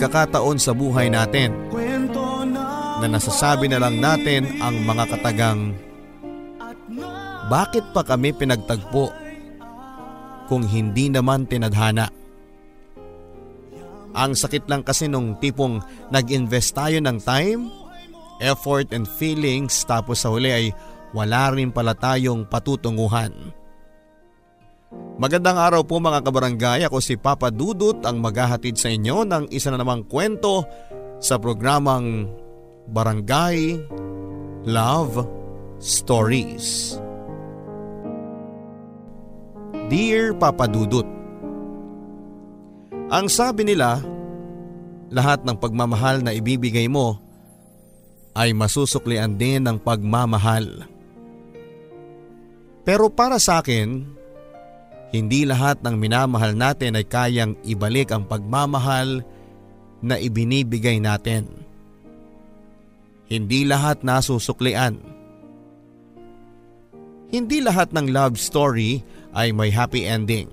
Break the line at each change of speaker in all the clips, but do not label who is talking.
Pagkakataon sa buhay natin
na
nasasabi na lang natin ang mga katagang bakit pa kami pinagtagpo kung hindi naman tinadhana? Ang sakit lang kasi nung tipong nag-invest tayo ng time, effort and feelings tapos sa huli ay wala rin pala tayong patutunguhan. Magandang araw po mga kabarangay, ako si Papa Dudut ang maghahatid sa inyo ng isa na namang kwento sa programang Barangay Love Stories. Dear Papa Dudut, Ang sabi nila, lahat ng pagmamahal na ibibigay mo ay masusuklian din ng pagmamahal. Pero para sa akin, hindi lahat ng minamahal natin ay kayang ibalik ang pagmamahal na ibinibigay natin. Hindi lahat nasusuklian. Hindi lahat ng love story ay may happy ending.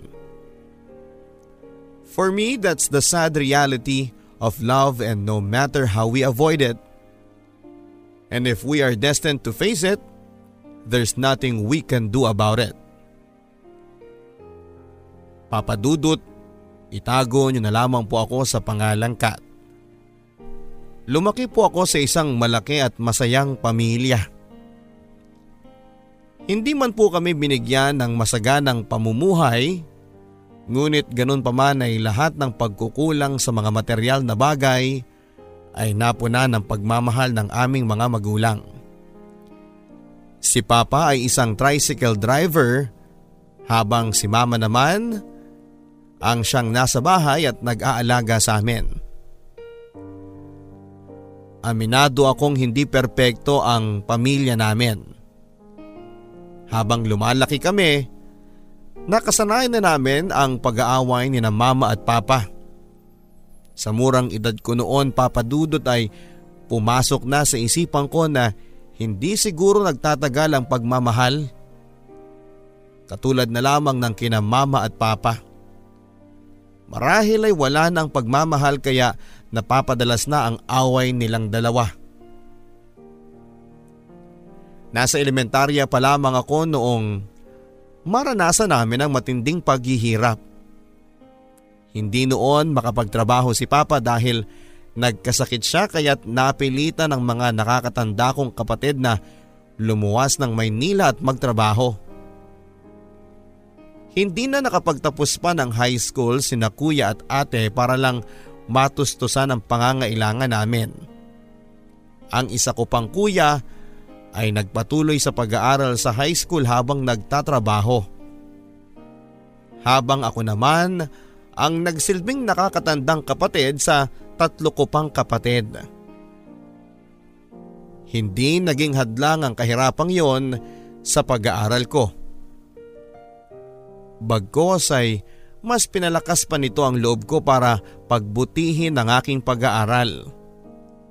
For me, that's the sad reality of love and no matter how we avoid it, and if we are destined to face it, there's nothing we can do about it. Papadudot, itago niyo na lamang po ako sa pangalang Kat. Lumaki po ako sa isang malaki at masayang pamilya. Hindi man po kami binigyan ng masaganang pamumuhay, ngunit ganun pa man ay lahat ng pagkukulang sa mga material na bagay ay napuna ng pagmamahal ng aming mga magulang. Si Papa ay isang tricycle driver habang si Mama naman ang siyang nasa bahay at nag-aalaga sa amin. Aminado akong hindi perpekto ang pamilya namin. Habang lumalaki kami, nakasanayan na namin ang pag-aaway ni na mama at papa. Sa murang edad ko noon papadudot ay pumasok na sa isipan ko na hindi siguro nagtatagal ang pagmamahal. Katulad na lamang ng kina mama at papa. Marahil ay wala ng pagmamahal kaya napapadalas na ang away nilang dalawa. Nasa elementarya pa lamang ako noong maranasan namin ang matinding paghihirap. Hindi noon makapagtrabaho si Papa dahil nagkasakit siya kaya't napilitan ng mga nakakatanda kong kapatid na lumuwas ng Maynila at magtrabaho. Hindi na nakapagtapos pa ng high school sina kuya at ate para lang matustusan ang pangangailangan namin. Ang isa ko pang kuya ay nagpatuloy sa pag-aaral sa high school habang nagtatrabaho. Habang ako naman ang nagsilbing nakakatandang kapatid sa tatlo ko pang kapatid. Hindi naging hadlang ang kahirapang yon sa pag-aaral ko. Bagkos ay mas pinalakas pa nito ang loob ko para pagbutihin ang aking pag-aaral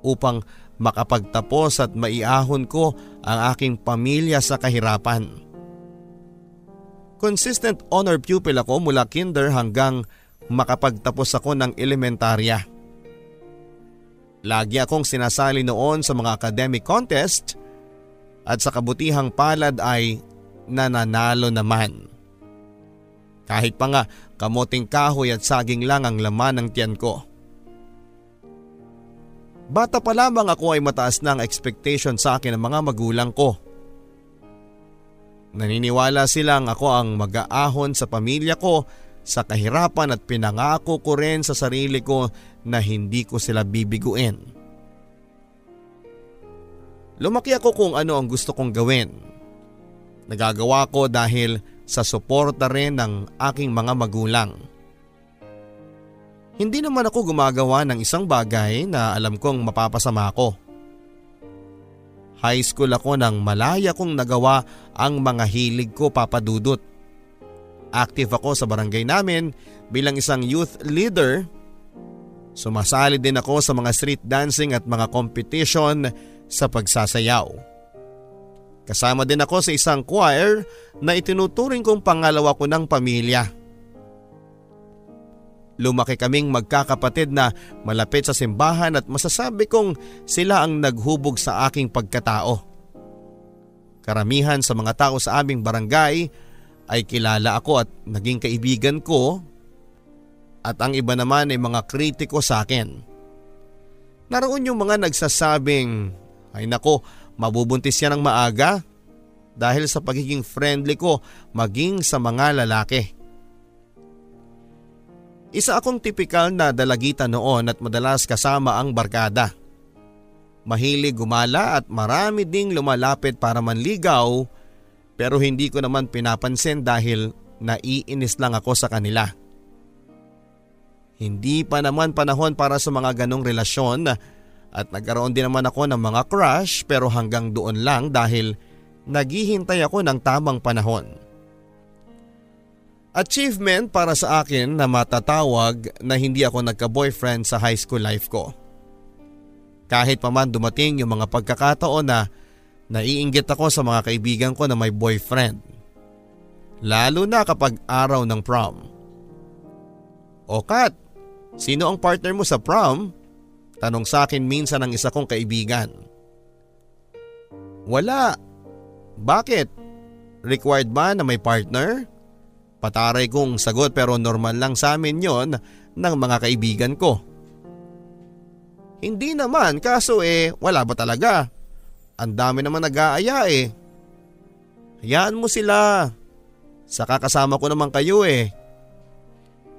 upang makapagtapos at maiahon ko ang aking pamilya sa kahirapan. Consistent honor pupil ako mula kinder hanggang makapagtapos ako ng elementarya. Lagi akong sinasali noon sa mga academic contest at sa kabutihang palad ay nananalo naman. Kahit pa nga kamoting kahoy at saging lang ang laman ng tiyan ko. Bata pa lamang ako ay mataas na ang expectation sa akin ng mga magulang ko. Naniniwala silang ako ang mag-aahon sa pamilya ko sa kahirapan at pinangako ko rin sa sarili ko na hindi ko sila bibiguin. Lumaki ako kung ano ang gusto kong gawin. Nagagawa ko dahil sa suporta rin ng aking mga magulang. Hindi naman ako gumagawa ng isang bagay na alam kong mapapasama ako. High school ako nang malaya kong nagawa ang mga hilig ko papadudot. Active ako sa barangay namin bilang isang youth leader. Sumasali din ako sa mga street dancing at mga competition sa pagsasayaw. Kasama din ako sa isang choir na itinuturing kong pangalawa ko ng pamilya. Lumaki kaming magkakapatid na malapit sa simbahan at masasabi kong sila ang naghubog sa aking pagkatao. Karamihan sa mga tao sa aming barangay ay kilala ako at naging kaibigan ko at ang iba naman ay mga kritiko sa akin. Naroon yung mga nagsasabing, ay nako, mabubuntis yan ng maaga dahil sa pagiging friendly ko maging sa mga lalaki. Isa akong tipikal na dalagita noon at madalas kasama ang barkada. Mahilig gumala at marami ding lumalapit para manligaw pero hindi ko naman pinapansin dahil naiinis lang ako sa kanila. Hindi pa naman panahon para sa mga ganong relasyon at nagkaroon din naman ako ng mga crush pero hanggang doon lang dahil naghihintay ako ng tamang panahon. Achievement para sa akin na matatawag na hindi ako nagka-boyfriend sa high school life ko. Kahit pa man dumating yung mga pagkakataon na naiinggit ako sa mga kaibigan ko na may boyfriend. Lalo na kapag araw ng prom. O Kat, sino ang partner mo sa prom? Tanong sa akin minsan ng isa kong kaibigan. Wala. Bakit? Required ba na may partner? Pataray kong sagot pero normal lang sa amin yon ng mga kaibigan ko. Hindi naman kaso eh wala ba talaga? Ang dami naman nag-aaya eh. Hayaan mo sila. Saka kasama ko naman kayo eh.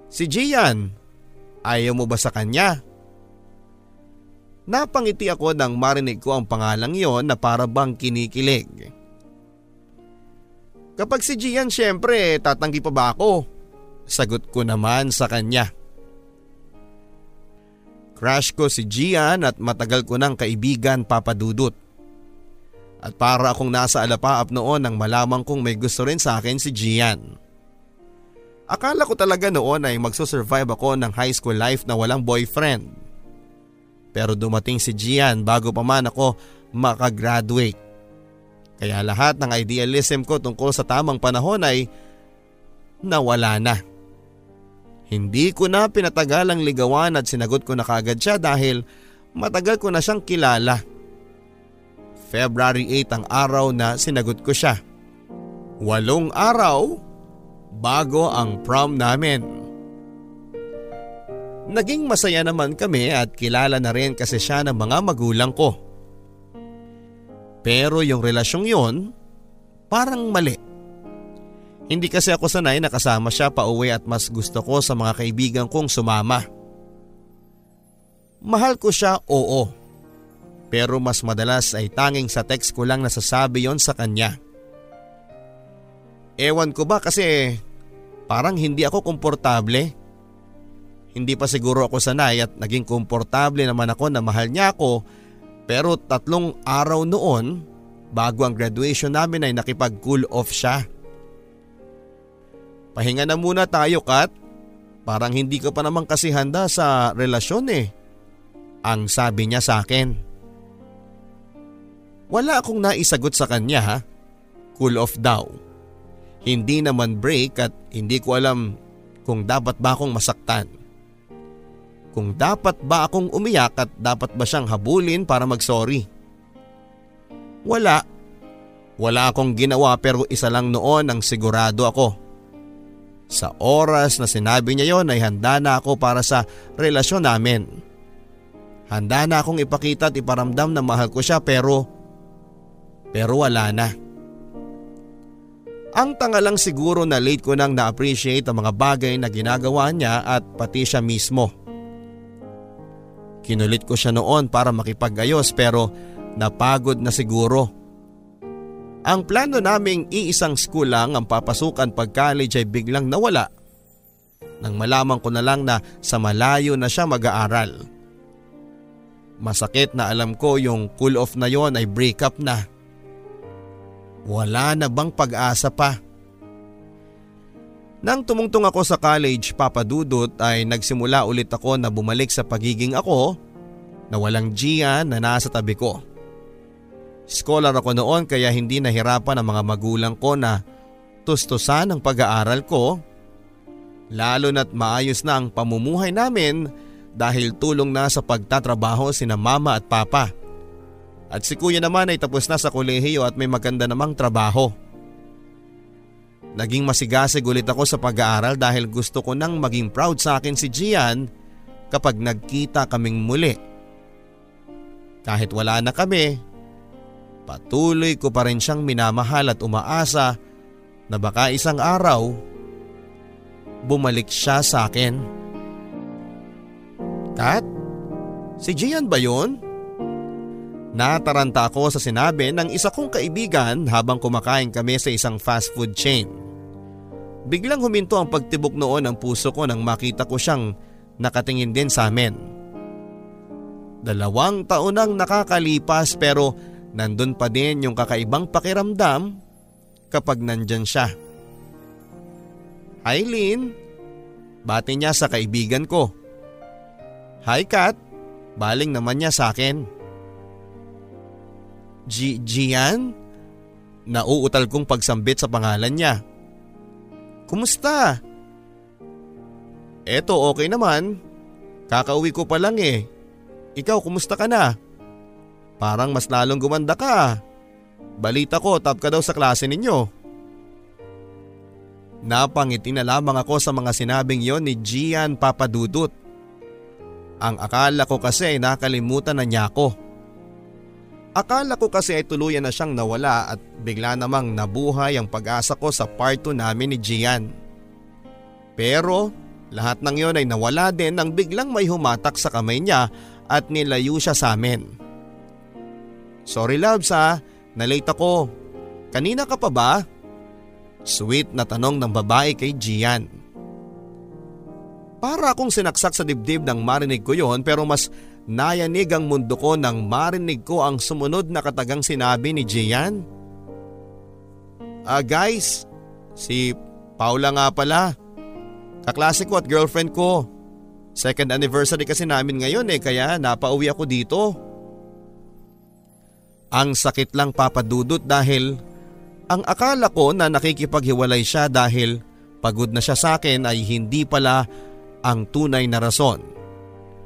Si Gian, ayaw mo ba sa kanya? Napangiti ako nang marinig ko ang pangalang yon na para bang kinikilig. Kapag si Gian syempre tatanggi pa ba ako? Sagot ko naman sa kanya. Crush ko si Gian at matagal ko ng kaibigan papadudot. At para akong nasa alapaap noon nang malaman kong may gusto rin sa akin si Gian. Akala ko talaga noon ay magsusurvive ako ng high school life na walang boyfriend. Pero dumating si Gian bago pa man ako makagraduate. Kaya lahat ng idealism ko tungkol sa tamang panahon ay nawala na. Hindi ko na pinatagal ang ligawan at sinagot ko na kagad siya dahil matagal ko na siyang kilala. February 8 ang araw na sinagot ko siya. Walong araw bago ang prom namin. Naging masaya naman kami at kilala na rin kasi siya ng mga magulang ko. Pero yung relasyong yon, parang mali. Hindi kasi ako sanay na kasama siya pa uwi at mas gusto ko sa mga kaibigan kong sumama. Mahal ko siya, oo. Pero mas madalas ay tanging sa text ko lang nasasabi yon sa kanya. Ewan ko ba kasi parang hindi ako komportable. Hindi pa siguro ako sanay at naging komportable naman ako na mahal niya ako pero tatlong araw noon bago ang graduation namin ay nakipag cool off siya. Pahinga na muna tayo Kat. Parang hindi ka pa naman kasi handa sa relasyon eh. Ang sabi niya sa akin. Wala akong naisagot sa kanya ha. Cool off daw. Hindi naman break at hindi ko alam kung dapat ba akong masaktan. Kung dapat ba akong umiyak at dapat ba siyang habulin para mag-sorry. Wala. Wala akong ginawa pero isa lang noon ang sigurado ako sa oras na sinabi niya yon ay handa na ako para sa relasyon namin. Handa na akong ipakita at iparamdam na mahal ko siya pero pero wala na. Ang tanga lang siguro na late ko nang na-appreciate ang mga bagay na ginagawa niya at pati siya mismo. Kinulit ko siya noon para makipag-ayos pero napagod na siguro. Ang plano naming iisang school lang ang papasukan pag college ay biglang nawala. Nang malaman ko na lang na sa malayo na siya mag-aaral. Masakit na alam ko yung cool off na yon ay break up na. Wala na bang pag-asa pa? Nang tumungtong ako sa college papadudot ay nagsimula ulit ako na bumalik sa pagiging ako na walang Gian na nasa tabi ko. Scholar ako noon kaya hindi nahirapan ang mga magulang ko na tustusan ang pag-aaral ko. Lalo na't maayos na ang pamumuhay namin dahil tulong na sa pagtatrabaho sina mama at papa. At si kuya naman ay tapos na sa kolehiyo at may maganda namang trabaho. Naging masigasig ulit ako sa pag-aaral dahil gusto ko nang maging proud sa akin si Gian kapag nagkita kaming muli. Kahit wala na kami, Patuloy ko pa rin siyang minamahal at umaasa na baka isang araw bumalik siya sa akin. Kat? Si Gian ba yun? Nataranta ako sa sinabi ng isa kong kaibigan habang kumakain kami sa isang fast food chain. Biglang huminto ang pagtibok noon ng puso ko nang makita ko siyang nakatingin din sa amin. Dalawang taon nang nakakalipas pero nandun pa din yung kakaibang pakiramdam kapag nandyan siya. Hi Lynn, bati niya sa kaibigan ko. Hi Kat, baling naman niya sa akin. G Gian? Nauutal kong pagsambit sa pangalan niya. Kumusta? Eto okay naman. Kakauwi ko pa lang eh. Ikaw kumusta ka na? Parang mas lalong gumanda ka. Balita ko top ka daw sa klase ninyo. Napangiti na lamang ako sa mga sinabing yon ni Gian Papadudut. Ang akala ko kasi nakalimutan na niya ako. Akala ko kasi ay tuluyan na siyang nawala at bigla namang nabuhay ang pag-asa ko sa part 2 namin ni Gian. Pero lahat ng yon ay nawala din nang biglang may humatak sa kamay niya at nilayo siya sa amin. Sorry loves ha, nalate ako. Kanina ka pa ba? Sweet na tanong ng babae kay Gian. Para akong sinaksak sa dibdib nang marinig ko yon pero mas nayanig ang mundo ko nang marinig ko ang sumunod na katagang sinabi ni Gian. Ah uh, guys, si Paula nga pala. Kaklase ko at girlfriend ko. Second anniversary kasi namin ngayon eh kaya napauwi ako dito. Ang sakit lang papadudot dahil ang akala ko na nakikipaghiwalay siya dahil pagod na siya sa akin ay hindi pala ang tunay na rason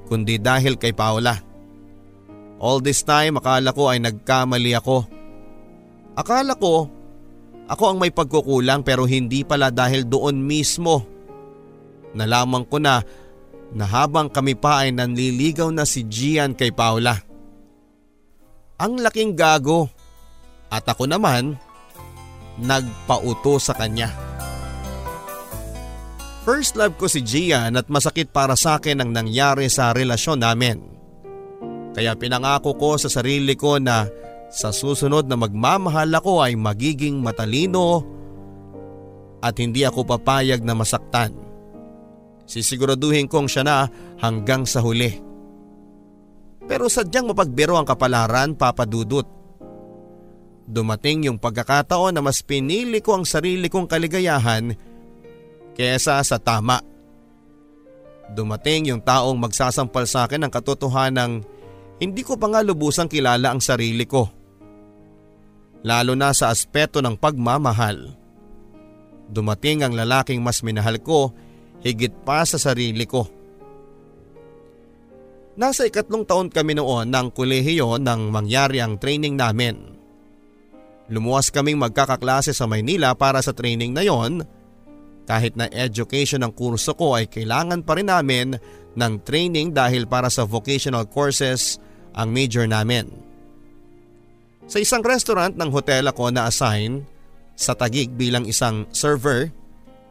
kundi dahil kay Paula. All this time akala ko ay nagkamali ako. Akala ko ako ang may pagkukulang pero hindi pala dahil doon mismo. Nalaman ko na na habang kami pa ay nanliligaw na si Gian kay Paula. Ang laking gago at ako naman nagpauto sa kanya. First love ko si Gian at masakit para sa akin ang nangyari sa relasyon namin. Kaya pinangako ko sa sarili ko na sa susunod na magmamahal ako ay magiging matalino at hindi ako papayag na masaktan. Sisiguraduhin kong siya na hanggang sa huli. Pero sadyang mapagbiro ang kapalaran papadudot. Dumating yung pagkakataon na mas pinili ko ang sarili kong kaligayahan kesa sa tama. Dumating yung taong magsasampal sa akin ng katotohanang hindi ko pa nga lubusang kilala ang sarili ko. Lalo na sa aspeto ng pagmamahal. Dumating ang lalaking mas minahal ko higit pa sa sarili ko. Nasa ikatlong taon kami noon ng kolehiyo nang mangyari ang training namin. Lumuwas kaming magkakaklase sa Maynila para sa training na yon. Kahit na education ng kurso ko ay kailangan pa rin namin ng training dahil para sa vocational courses ang major namin. Sa isang restaurant ng hotel ako na-assign sa tagig bilang isang server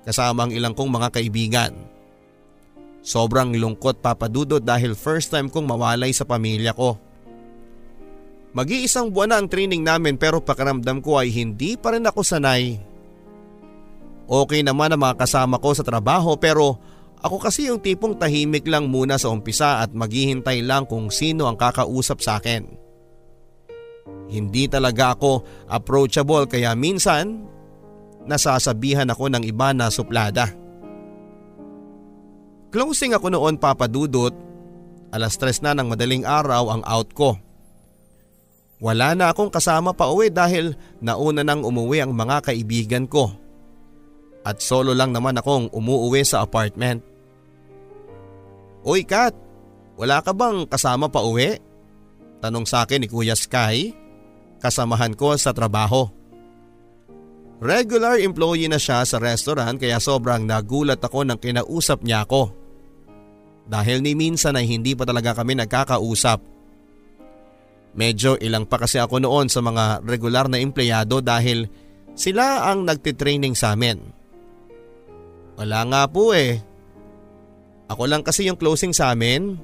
kasama ang ilang kong mga kaibigan. Sobrang lungkot papadudod dahil first time kong mawalay sa pamilya ko. Mag-iisang buwan na ang training namin pero pakiramdam ko ay hindi pa rin ako sanay. Okay naman ang mga kasama ko sa trabaho pero ako kasi yung tipong tahimik lang muna sa umpisa at maghihintay lang kung sino ang kakausap sa akin. Hindi talaga ako approachable kaya minsan nasasabihan ako ng iba na suplada. Closing ako noon papadudot, alas tres na ng madaling araw ang out ko. Wala na akong kasama pa uwi dahil nauna nang umuwi ang mga kaibigan ko. At solo lang naman akong umuuwi sa apartment. Uy Kat, wala ka bang kasama pa uwi? Tanong sa akin ni Kuya Sky, kasamahan ko sa trabaho. Regular employee na siya sa restaurant kaya sobrang nagulat ako nang kinausap niya ako. Dahil ni minsan ay hindi pa talaga kami nagkakausap. Medyo ilang pa kasi ako noon sa mga regular na empleyado dahil sila ang nagtitraining sa amin. Wala nga po eh. Ako lang kasi yung closing sa amin.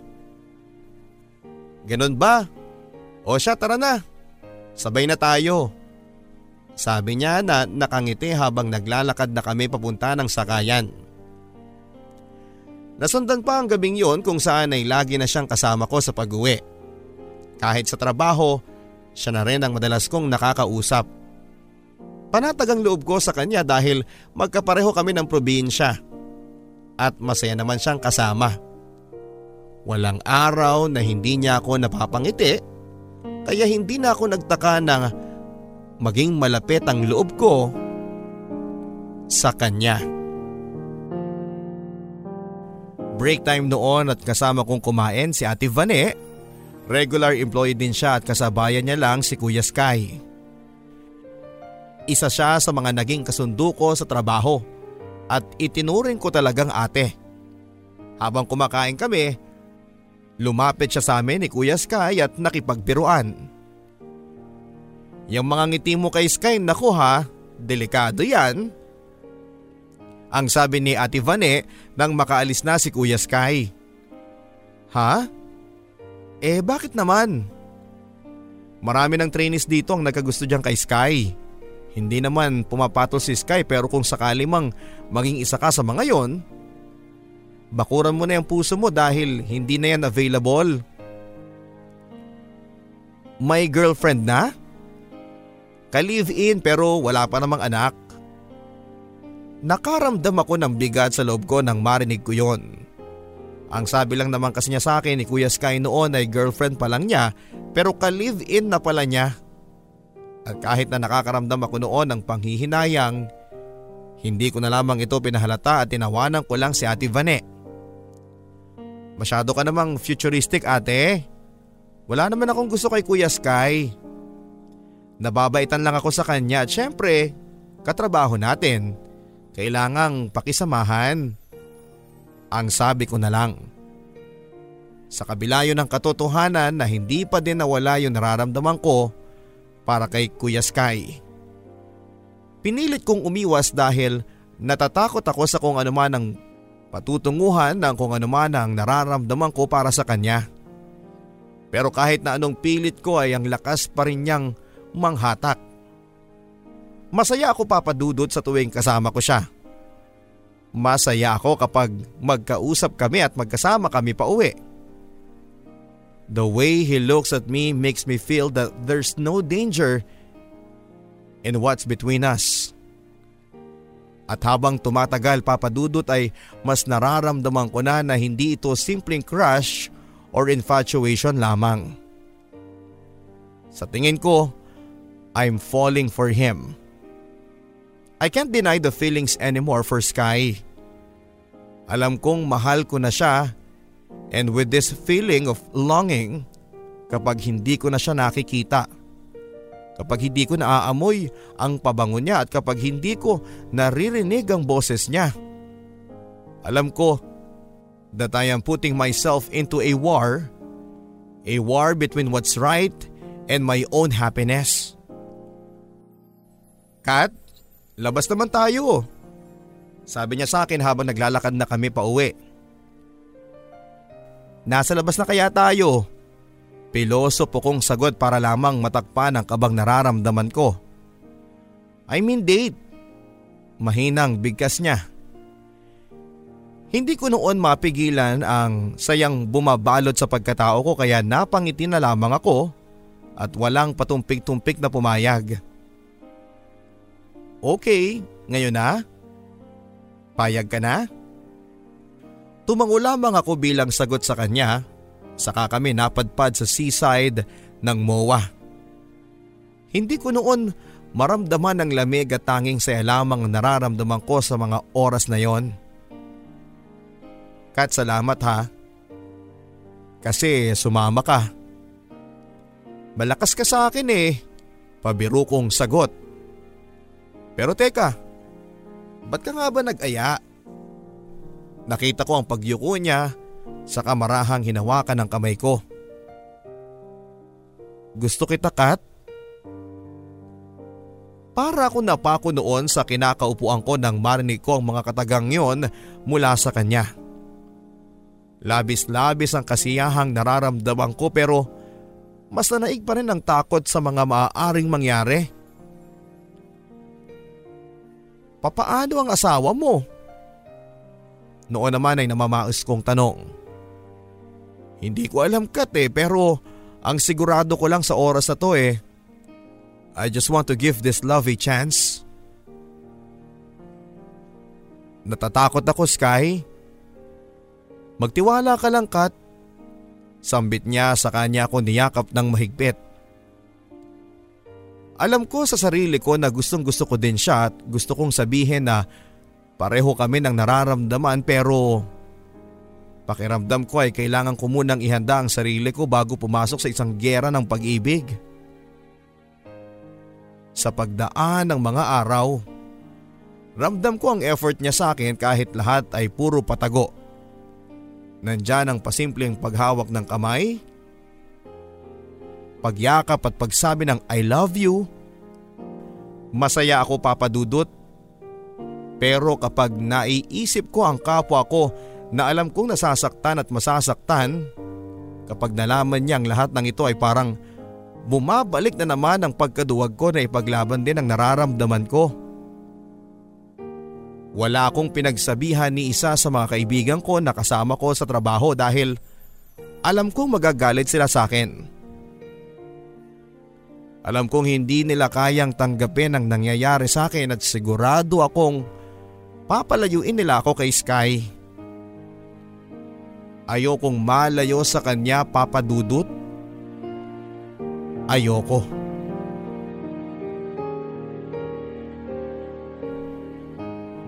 Ganon ba? O siya tara na. Sabay na tayo. Sabi niya na nakangiti habang naglalakad na kami papunta ng sakayan. Nasundan pa ang gabing yon kung saan ay lagi na siyang kasama ko sa pag-uwi. Kahit sa trabaho, siya na rin ang madalas kong nakakausap. Panatag ang loob ko sa kanya dahil magkapareho kami ng probinsya. At masaya naman siyang kasama. Walang araw na hindi niya ako napapangiti kaya hindi na ako nagtaka na maging malapit ang loob ko sa kanya. Break time noon at kasama kong kumain si Ate Vane. Regular employee din siya at kasabayan niya lang si Kuya Sky. Isa siya sa mga naging kasundo ko sa trabaho at itinuring ko talagang ate. Habang kumakain kami, lumapit siya sa amin ni Kuya Sky at nakipagbiruan. Yung mga ngiti mo kay Sky, naku ha, delikado yan. Ang sabi ni Ate Vane nang makaalis na si Kuya Sky. Ha? Eh bakit naman? Marami ng trainees dito ang nagkagusto dyan kay Sky. Hindi naman pumapatol si Sky pero kung sakali mang maging isa ka sa mga yon, bakuran mo na yung puso mo dahil hindi na yan available. May girlfriend na? Ka-live in pero wala pa namang anak. Nakaramdam ako ng bigat sa loob ko nang marinig ko yon. Ang sabi lang naman kasi niya sa akin ni Kuya Sky noon ay girlfriend pa lang niya pero ka-live-in na pala niya. At kahit na nakakaramdam ako noon ng panghihinayang, hindi ko na lamang ito pinahalata at tinawanan ko lang si Ate Vane. Masyado ka namang futuristic ate. Wala naman akong gusto kay Kuya Sky. Nababaitan lang ako sa kanya at syempre, katrabaho natin. Kailangang pakisamahan. Ang sabi ko na lang. Sa kabila yun ng katotohanan na hindi pa din nawala yung nararamdaman ko para kay Kuya Sky. Pinilit kong umiwas dahil natatakot ako sa kung anuman ang patutunguhan ng kung anuman ang nararamdaman ko para sa kanya. Pero kahit na anong pilit ko ay ang lakas pa rin niyang manghatak. Masaya ako papadudot sa tuwing kasama ko siya. Masaya ako kapag magkausap kami at magkasama kami pa uwi. The way he looks at me makes me feel that there's no danger in what's between us. At habang tumatagal papadudot ay mas nararamdaman ko na na hindi ito simpleng crush or infatuation lamang. Sa tingin ko, I'm falling for him. I can't deny the feelings anymore for Sky. Alam kong mahal ko na siya and with this feeling of longing kapag hindi ko na siya nakikita kapag hindi ko naaamoy ang pabango niya at kapag hindi ko naririnig ang boses niya. Alam ko that I am putting myself into a war, a war between what's right and my own happiness. Kat, labas naman tayo. Sabi niya sa akin habang naglalakad na kami pa uwi. Nasa labas na kaya tayo? Pilosopo kong sagot para lamang matakpan ang kabang nararamdaman ko. I mean date. Mahinang bigkas niya. Hindi ko noon mapigilan ang sayang bumabalot sa pagkatao ko kaya napangiti na lamang ako at walang patumpik-tumpik na pumayag. Okay, ngayon na? Payag ka na? Tumango lamang ako bilang sagot sa kanya Saka kami napadpad sa seaside ng MOA. Hindi ko noon maramdaman ang lamig at tanging saya lamang nararamdaman ko sa mga oras na yon. Kat salamat ha. Kasi sumama ka. Malakas ka sa akin eh. Pabiro kong sagot. Pero teka, ba't ka nga ba nag-aya? Nakita ko ang pagyuko niya sa kamarahang hinawakan ng kamay ko. Gusto kita Kat? Para ako napako noon sa kinakaupuan ko nang marinig ko ang mga katagang yon mula sa kanya. Labis-labis ang kasiyahang nararamdaman ko pero mas nanaig pa rin ang takot sa mga maaaring mangyari. Papaano ang asawa mo? Noon naman ay namamaos kong tanong. Hindi ko alam kat eh pero ang sigurado ko lang sa oras na to eh. I just want to give this love a chance. Natatakot ako Sky. Magtiwala ka lang Kat. Sambit niya sa kanya ako niyakap ng mahigpit. Alam ko sa sarili ko na gustong gusto ko din siya at gusto kong sabihin na pareho kami ng nararamdaman pero Pakiramdam ko ay kailangan ko munang ihanda ang sarili ko bago pumasok sa isang gera ng pag-ibig. Sa pagdaan ng mga araw, ramdam ko ang effort niya sa akin kahit lahat ay puro patago. Nandyan ang pasimpleng paghawak ng kamay, pagyakap at pagsabi ng I love you. Masaya ako papadudot pero kapag naiisip ko ang kapwa ko na alam kong nasasaktan at masasaktan kapag nalaman niyang lahat ng ito ay parang bumabalik na naman ang pagkaduwag ko na ipaglaban din ang nararamdaman ko. Wala akong pinagsabihan ni isa sa mga kaibigan ko na kasama ko sa trabaho dahil alam kong magagalit sila sa akin. Alam kong hindi nila kayang tanggapin ang nangyayari sa akin at sigurado akong papalayuin nila ako kay Sky. Ayokong malayo sa kanya papadudot. Ayoko.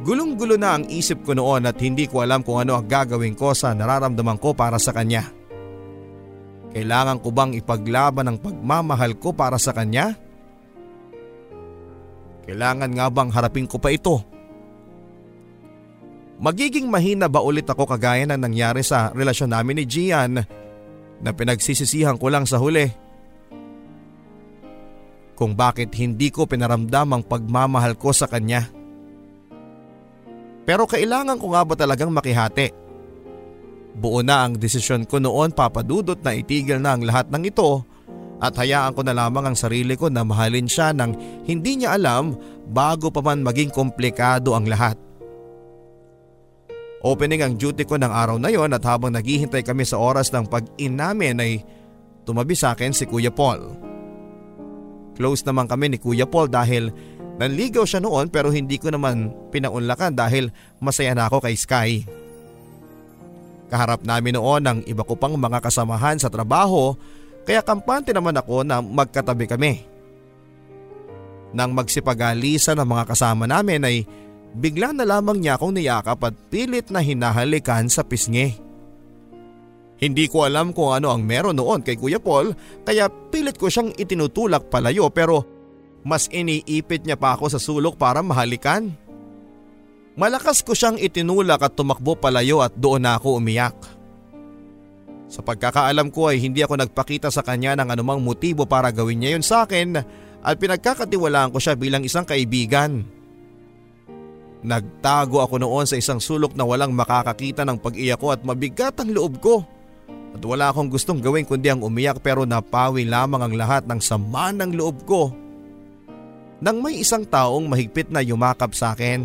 Gulong-gulo na ang isip ko noon at hindi ko alam kung ano ang gagawin ko sa nararamdaman ko para sa kanya. Kailangan ko bang ipaglaban ang pagmamahal ko para sa kanya? Kailangan nga bang harapin ko pa ito? Magiging mahina ba ulit ako kagaya ng nangyari sa relasyon namin ni Gian na pinagsisisihan ko lang sa huli? Kung bakit hindi ko pinaramdam ang pagmamahal ko sa kanya. Pero kailangan ko nga ba talagang makihati? Buo na ang desisyon ko noon papadudot na itigil na ang lahat ng ito at hayaan ko na lamang ang sarili ko na mahalin siya nang hindi niya alam bago pa man maging komplikado ang lahat. Opening ang duty ko ng araw na yon at habang naghihintay kami sa oras ng pag-in namin ay tumabi sa akin si Kuya Paul. Close naman kami ni Kuya Paul dahil nanligaw siya noon pero hindi ko naman pinaunlakan dahil masaya na ako kay Sky. Kaharap namin noon ang iba ko pang mga kasamahan sa trabaho kaya kampante naman ako na magkatabi kami. Nang magsipagalisan ng mga kasama namin ay Bigla na lamang niya akong niyakap at pilit na hinahalikan sa pisngi. Hindi ko alam kung ano ang meron noon kay Kuya Paul kaya pilit ko siyang itinutulak palayo pero mas iniipit niya pa ako sa sulok para mahalikan. Malakas ko siyang itinulak at tumakbo palayo at doon na ako umiyak. Sa pagkakaalam ko ay hindi ako nagpakita sa kanya ng anumang motibo para gawin niya yun sa akin at pinagkakatiwalaan ko siya bilang isang kaibigan. Nagtago ako noon sa isang sulok na walang makakakita ng pag-iyak ko at mabigat ang loob ko. At wala akong gustong gawin kundi ang umiyak pero napawi lamang ang lahat ng sama ng loob ko. Nang may isang taong mahigpit na yumakap sa akin.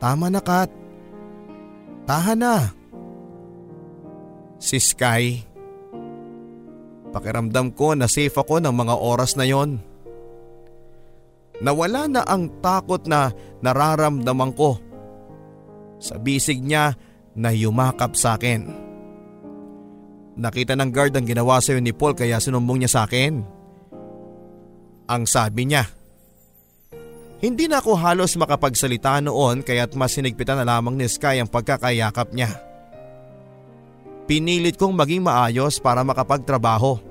Tama na Kat. Tahan na. Si Sky. Pakiramdam ko na safe ako ng mga oras na yon. Nawala na ang takot na nararamdaman ko. Sa bisig niya na yumakap sa akin. Nakita ng guard ang ginawa sa ni Paul kaya sinumbong niya sa akin. Ang sabi niya. Hindi na ako halos makapagsalita noon kaya't mas sinigpitan na lamang ni Sky ang pagkakayakap niya. Pinilit kong maging maayos para makapagtrabaho.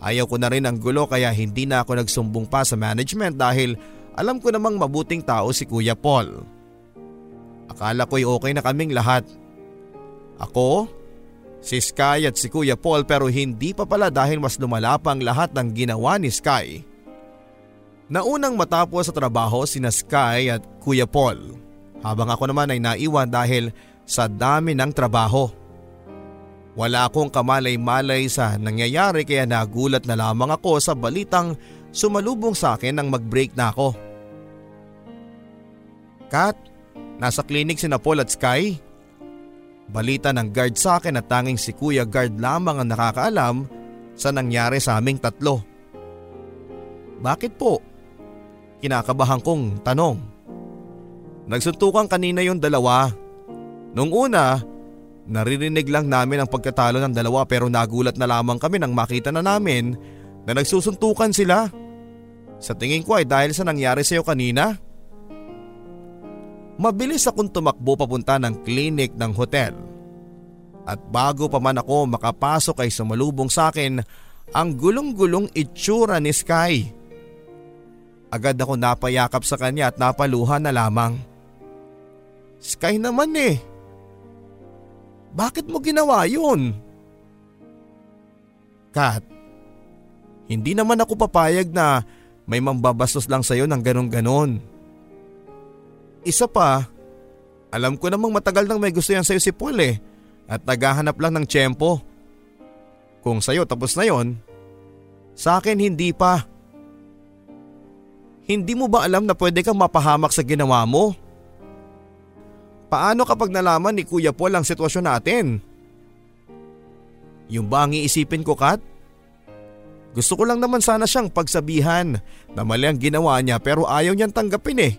Ayaw ko na rin ang gulo kaya hindi na ako nagsumbong pa sa management dahil alam ko namang mabuting tao si Kuya Paul. Akala ko'y okay na kaming lahat. Ako, si Sky at si Kuya Paul pero hindi pa pala dahil mas lumala pa ang lahat ng ginawa ni Sky. Naunang matapos sa trabaho sina Sky at Kuya Paul habang ako naman ay naiwan dahil sa dami ng trabaho. Wala akong kamalay-malay sa nangyayari kaya nagulat na lamang ako sa balitang sumalubong sa akin nang mag-break na ako. Kat, nasa klinik si Paul at Sky. Balita ng guard sa akin at tanging si Kuya Guard lamang ang nakakaalam sa nangyari sa aming tatlo. Bakit po? Kinakabahan kong tanong. Nagsuntukan kanina yung dalawa. Nung una, Naririnig lang namin ang pagkatalo ng dalawa pero nagulat na lamang kami nang makita na namin na nagsusuntukan sila. Sa tingin ko ay dahil sa nangyari sa iyo kanina. Mabilis akong tumakbo papunta ng klinik ng hotel. At bago pa man ako makapasok ay sumalubong sa akin ang gulong-gulong itsura ni Sky. Agad ako napayakap sa kanya at napaluha na lamang. Sky naman eh. Bakit mo ginawa yun? Kat, hindi naman ako papayag na may mambabastos lang sa'yo ng ganon-ganon. Isa pa, alam ko namang matagal nang may gusto yan sa'yo si Paul eh at naghahanap lang ng tiyempo. Kung sa'yo tapos na yon, sa akin hindi pa. Hindi mo ba alam na pwede kang mapahamak sa ginawa mo? Paano kapag nalaman ni Kuya Paul ang sitwasyon natin? Yung ba ang iisipin ko Kat? Gusto ko lang naman sana siyang pagsabihan na mali ang ginawa niya pero ayaw niyang tanggapin eh.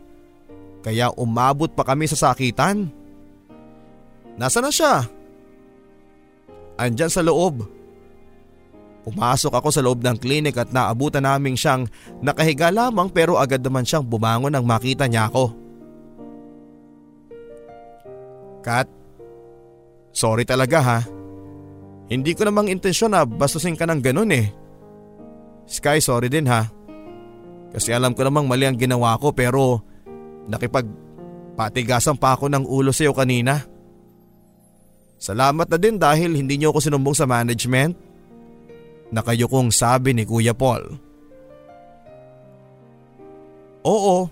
Kaya umabot pa kami sa sakitan. Nasa na siya? Andyan sa loob. Pumasok ako sa loob ng klinik at naabutan namin siyang nakahiga lamang pero agad naman siyang bumangon nang makita niya ako. Kat, sorry talaga ha. Hindi ko namang intensyon na bastusin ka ng ganun eh. Sky, sorry din ha. Kasi alam ko namang mali ang ginawa ko pero nakipagpatigasan pa ako ng ulo sa iyo kanina. Salamat na din dahil hindi niyo ako sinumbong sa management. Na kayo kong sabi ni Kuya Paul. Oo,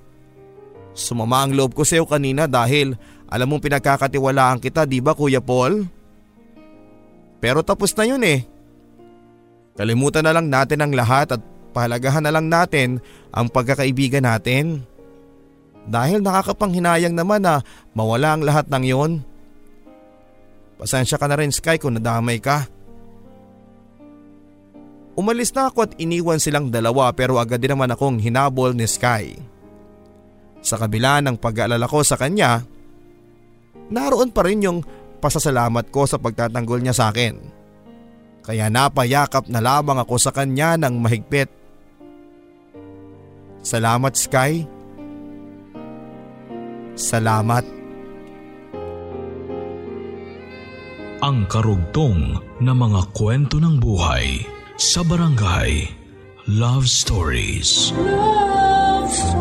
sumama ang loob ko sa iyo kanina dahil alam mong pinagkakatiwalaan kita, di ba Kuya Paul? Pero tapos na yun eh. Kalimutan na lang natin ang lahat at pahalagahan na lang natin ang pagkakaibigan natin. Dahil nakakapanghinayang naman na mawala ang lahat ng yon. Pasensya ka na rin Sky kung nadamay ka. Umalis na ako at iniwan silang dalawa pero agad din naman akong hinabol ni Sky. Sa kabila ng pag-aalala ko sa kanya, naroon pa rin yung pasasalamat ko sa pagtatanggol niya sa akin. Kaya napayakap na lamang ako sa kanya ng mahigpit. Salamat Sky. Salamat.
Ang karugtong na mga kwento ng buhay sa barangay Love Stories.
Love Stories.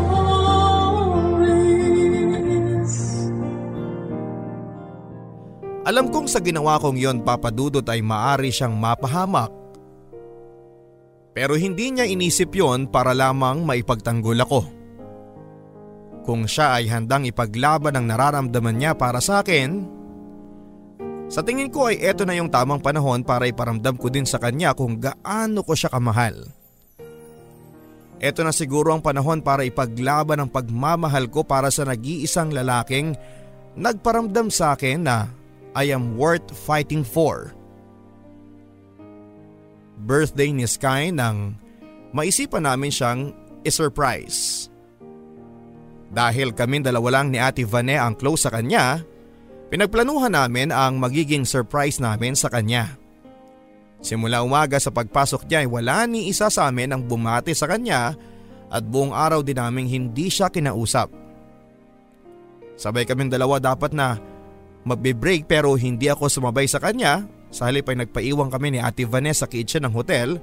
Alam kong sa ginawa kong yon papadudot ay maari siyang mapahamak. Pero hindi niya inisip yon para lamang maipagtanggol ako. Kung siya ay handang ipaglaban ang nararamdaman niya para sa akin, sa tingin ko ay eto na yung tamang panahon para iparamdam ko din sa kanya kung gaano ko siya kamahal. Eto na siguro ang panahon para ipaglaban ang pagmamahal ko para sa nag-iisang lalaking nagparamdam sa akin na I am worth fighting for. Birthday ni Sky nang maisipan namin siyang i-surprise. Dahil kami dalawa lang ni Ate Vane ang close sa kanya, pinagplanuhan namin ang magiging surprise namin sa kanya. Simula umaga sa pagpasok niya ay wala ni isa sa amin ang bumati sa kanya at buong araw din naming hindi siya kinausap. Sabay kaming dalawa dapat na magbe-break pero hindi ako sumabay sa kanya. Sa halip ay nagpaiwan kami ni Ate Vanessa sa kitchen ng hotel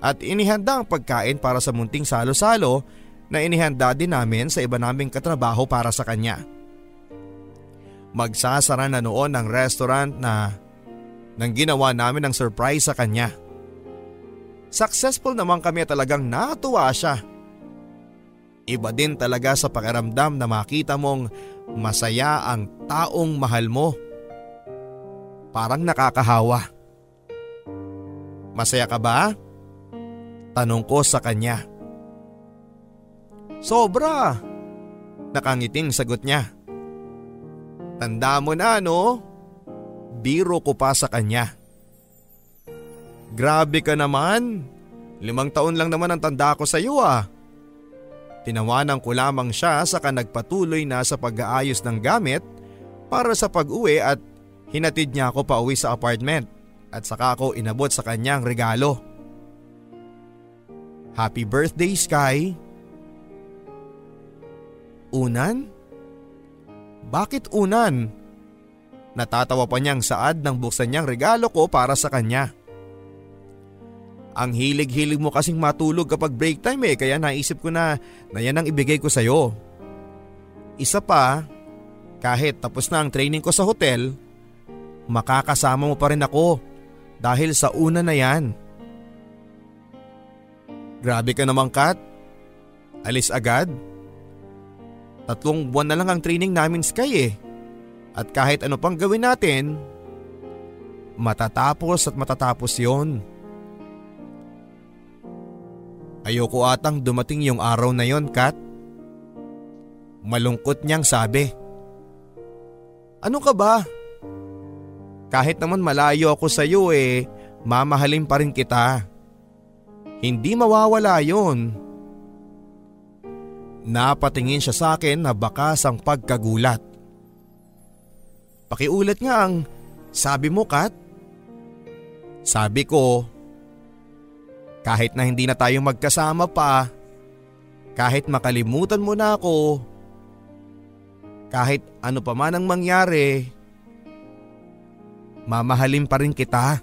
at inihanda ang pagkain para sa munting salo-salo na inihanda din namin sa iba naming katrabaho para sa kanya. Magsasara na noon ang restaurant na nang ginawa namin ng surprise sa kanya. Successful naman kami at talagang natuwa siya. Iba din talaga sa pakiramdam na makita mong masaya ang taong mahal mo. Parang nakakahawa. Masaya ka ba? Tanong ko sa kanya. Sobra! Nakangiting sagot niya. Tanda mo na no? Biro ko pa sa kanya. Grabe ka naman. Limang taon lang naman ang tanda ko sa iyo ah. Tinawanan ko lamang siya saka nagpatuloy na sa pag-aayos ng gamit para sa pag-uwi at hinatid niya ako pa uwi sa apartment at saka ako inabot sa kanyang regalo. Happy birthday Sky! Unan? Bakit unan? Natatawa pa niyang saad nang buksan niyang regalo ko para sa kanya. Ang hilig-hilig mo kasing matulog kapag break time eh kaya naisip ko na na yan ang ibigay ko sa'yo. Isa pa, kahit tapos na ang training ko sa hotel, makakasama mo pa rin ako dahil sa una na yan. Grabe ka naman Kat. Alis agad? Tatlong buwan na lang ang training namin Sky eh. At kahit ano pang gawin natin, matatapos at matatapos yon. Ayoko atang dumating yung araw na yon, Kat. Malungkot niyang sabi. Ano ka ba? Kahit naman malayo ako sa iyo eh, mamahalin pa rin kita. Hindi mawawala yon. Napatingin siya sa akin na bakas ang pagkagulat. Pakiulat nga ang sabi mo Kat. Sabi ko, kahit na hindi na tayo magkasama pa, kahit makalimutan mo na ako, kahit ano pa man ang mangyari, mamahalin pa rin kita.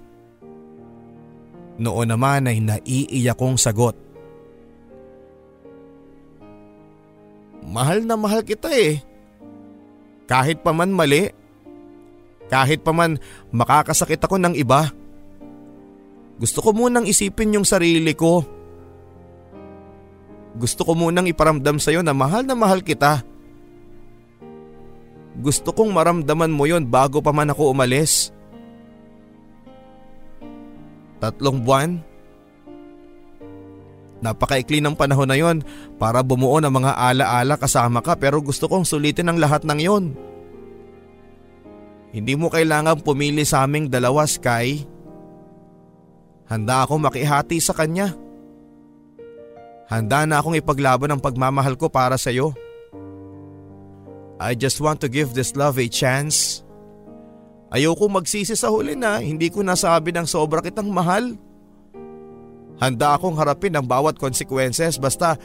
Noon naman ay naiiyak kong sagot. Mahal na mahal kita eh. Kahit pa man mali, kahit pa man makakasakit ako ng iba. Gusto ko munang isipin yung sarili ko. Gusto ko munang iparamdam sa'yo na mahal na mahal kita. Gusto kong maramdaman mo yon bago pa man ako umalis. Tatlong buwan? Napakaikli ng panahon na yon para bumuo ng mga alaala kasama ka pero gusto kong sulitin ang lahat ng yon. Hindi mo kailangan pumili sa aming dalawa, Sky. Handa akong makihati sa kanya. Handa na akong ipaglaban ang pagmamahal ko para sa iyo. I just want to give this love a chance. Ayoko magsisi sa huli na hindi ko nasabi ng sobra kitang mahal. Handa akong harapin ang bawat consequences basta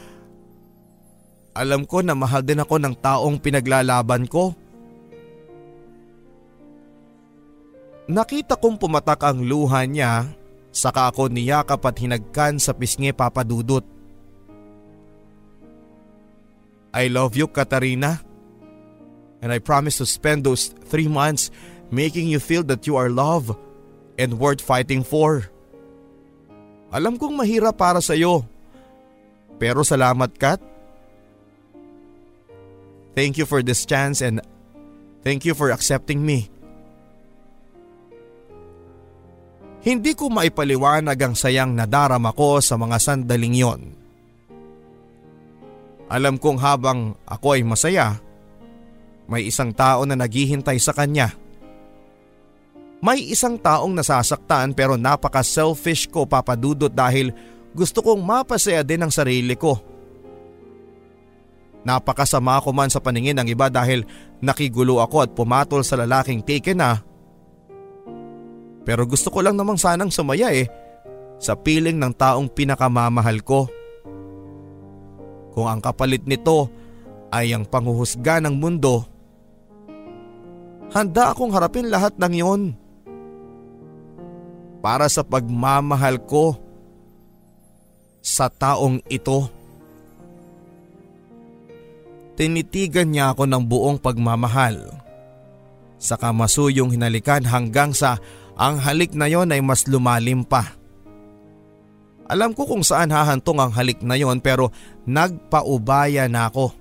alam ko na mahal din ako ng taong pinaglalaban ko. Nakita kong pumatak ang luha niya saka ako niyakap at hinagkan sa pisngi papadudot. I love you Katarina and I promise to spend those three months making you feel that you are loved and worth fighting for. Alam kong mahirap para sa iyo. Pero salamat Kat. Thank you for this chance and thank you for accepting me. Hindi ko maipaliwanag ang sayang nadarama ko sa mga sandaling yon. Alam kong habang ako ay masaya, may isang tao na naghihintay sa kanya. May isang taong nasasaktan pero napaka selfish ko papadudot dahil gusto kong mapasaya din ang sarili ko. Napakasama ko man sa paningin ng iba dahil nakigulo ako at pumatol sa lalaking taken na. Pero gusto ko lang namang sanang sumaya eh sa piling ng taong pinakamamahal ko. Kung ang kapalit nito ay ang panghuhusga ng mundo, handa akong harapin lahat ng yon para sa pagmamahal ko sa taong ito. Tinitigan niya ako ng buong pagmamahal. Sa kamasuyong hinalikan hanggang sa ang halik na yon ay mas lumalim pa. Alam ko kung saan hahantong ang halik na yon pero nagpaubaya na ako.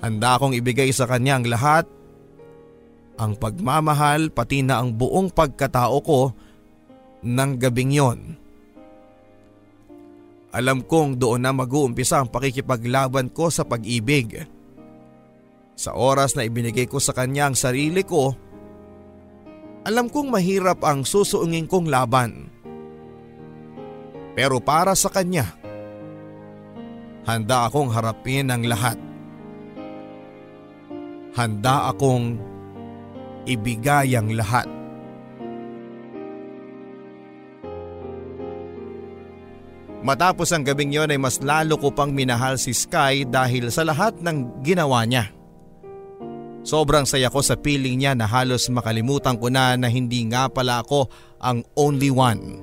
Handa akong ibigay sa kanya ang lahat ang pagmamahal pati na ang buong pagkatao ko ng gabing yon. Alam kong doon na mag-uumpisa ang pakikipaglaban ko sa pag-ibig. Sa oras na ibinigay ko sa kanya ang sarili ko, alam kong mahirap ang susuungin kong laban. Pero para sa kanya, handa akong harapin ang lahat. Handa akong ibigay ang lahat. Matapos ang gabing yon ay mas lalo ko pang minahal si Sky dahil sa lahat ng ginawa niya. Sobrang saya ko sa piling niya na halos makalimutan ko na na hindi nga pala ako ang only one.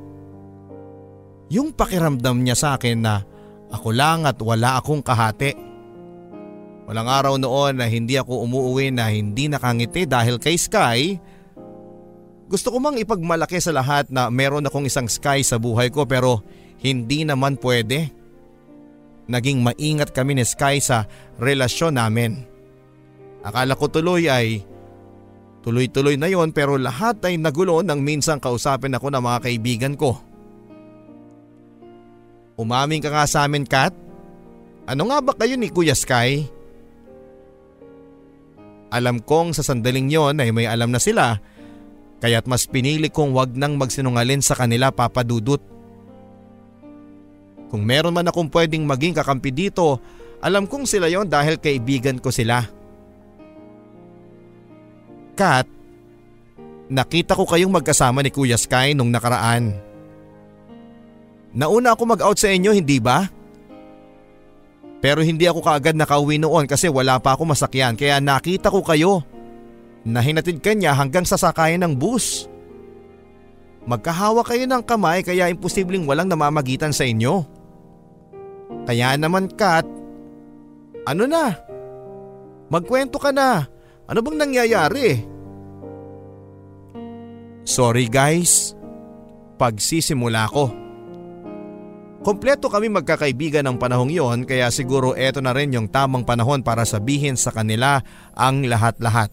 Yung pakiramdam niya sa akin na ako lang at wala akong kahati. Walang araw noon na hindi ako umuuwi na hindi nakangiti dahil kay Sky. Gusto ko mang ipagmalaki sa lahat na meron akong isang Sky sa buhay ko pero hindi naman pwede. Naging maingat kami ni Sky sa relasyon namin. Akala ko tuloy ay tuloy-tuloy na yon pero lahat ay nagulo nang minsan kausapin ako ng mga kaibigan ko. Umaming ka nga sa amin Kat? Ano nga ba kayo ni Kuya Sky? Alam kong sa sandaling yon ay may alam na sila kaya't mas pinili kong wag nang magsinungalin sa kanila papadudot. Kung meron man akong pwedeng maging kakampi dito, alam kong sila yon dahil kaibigan ko sila. Kat, nakita ko kayong magkasama ni Kuya Sky nung nakaraan. Nauna ako mag-out sa inyo, hindi ba? Pero hindi ako kaagad nakauwi noon kasi wala pa ako masakyan kaya nakita ko kayo. Nahinatid ka niya hanggang sa sakayan ng bus. Magkahawa kayo ng kamay kaya imposibleng walang namamagitan sa inyo. Kaya naman Kat, ano na? Magkwento ka na. Ano bang nangyayari? Sorry guys, pagsisimula ko. Kompleto kami magkakaibigan ng panahong yon kaya siguro eto na rin yung tamang panahon para sabihin sa kanila ang lahat-lahat.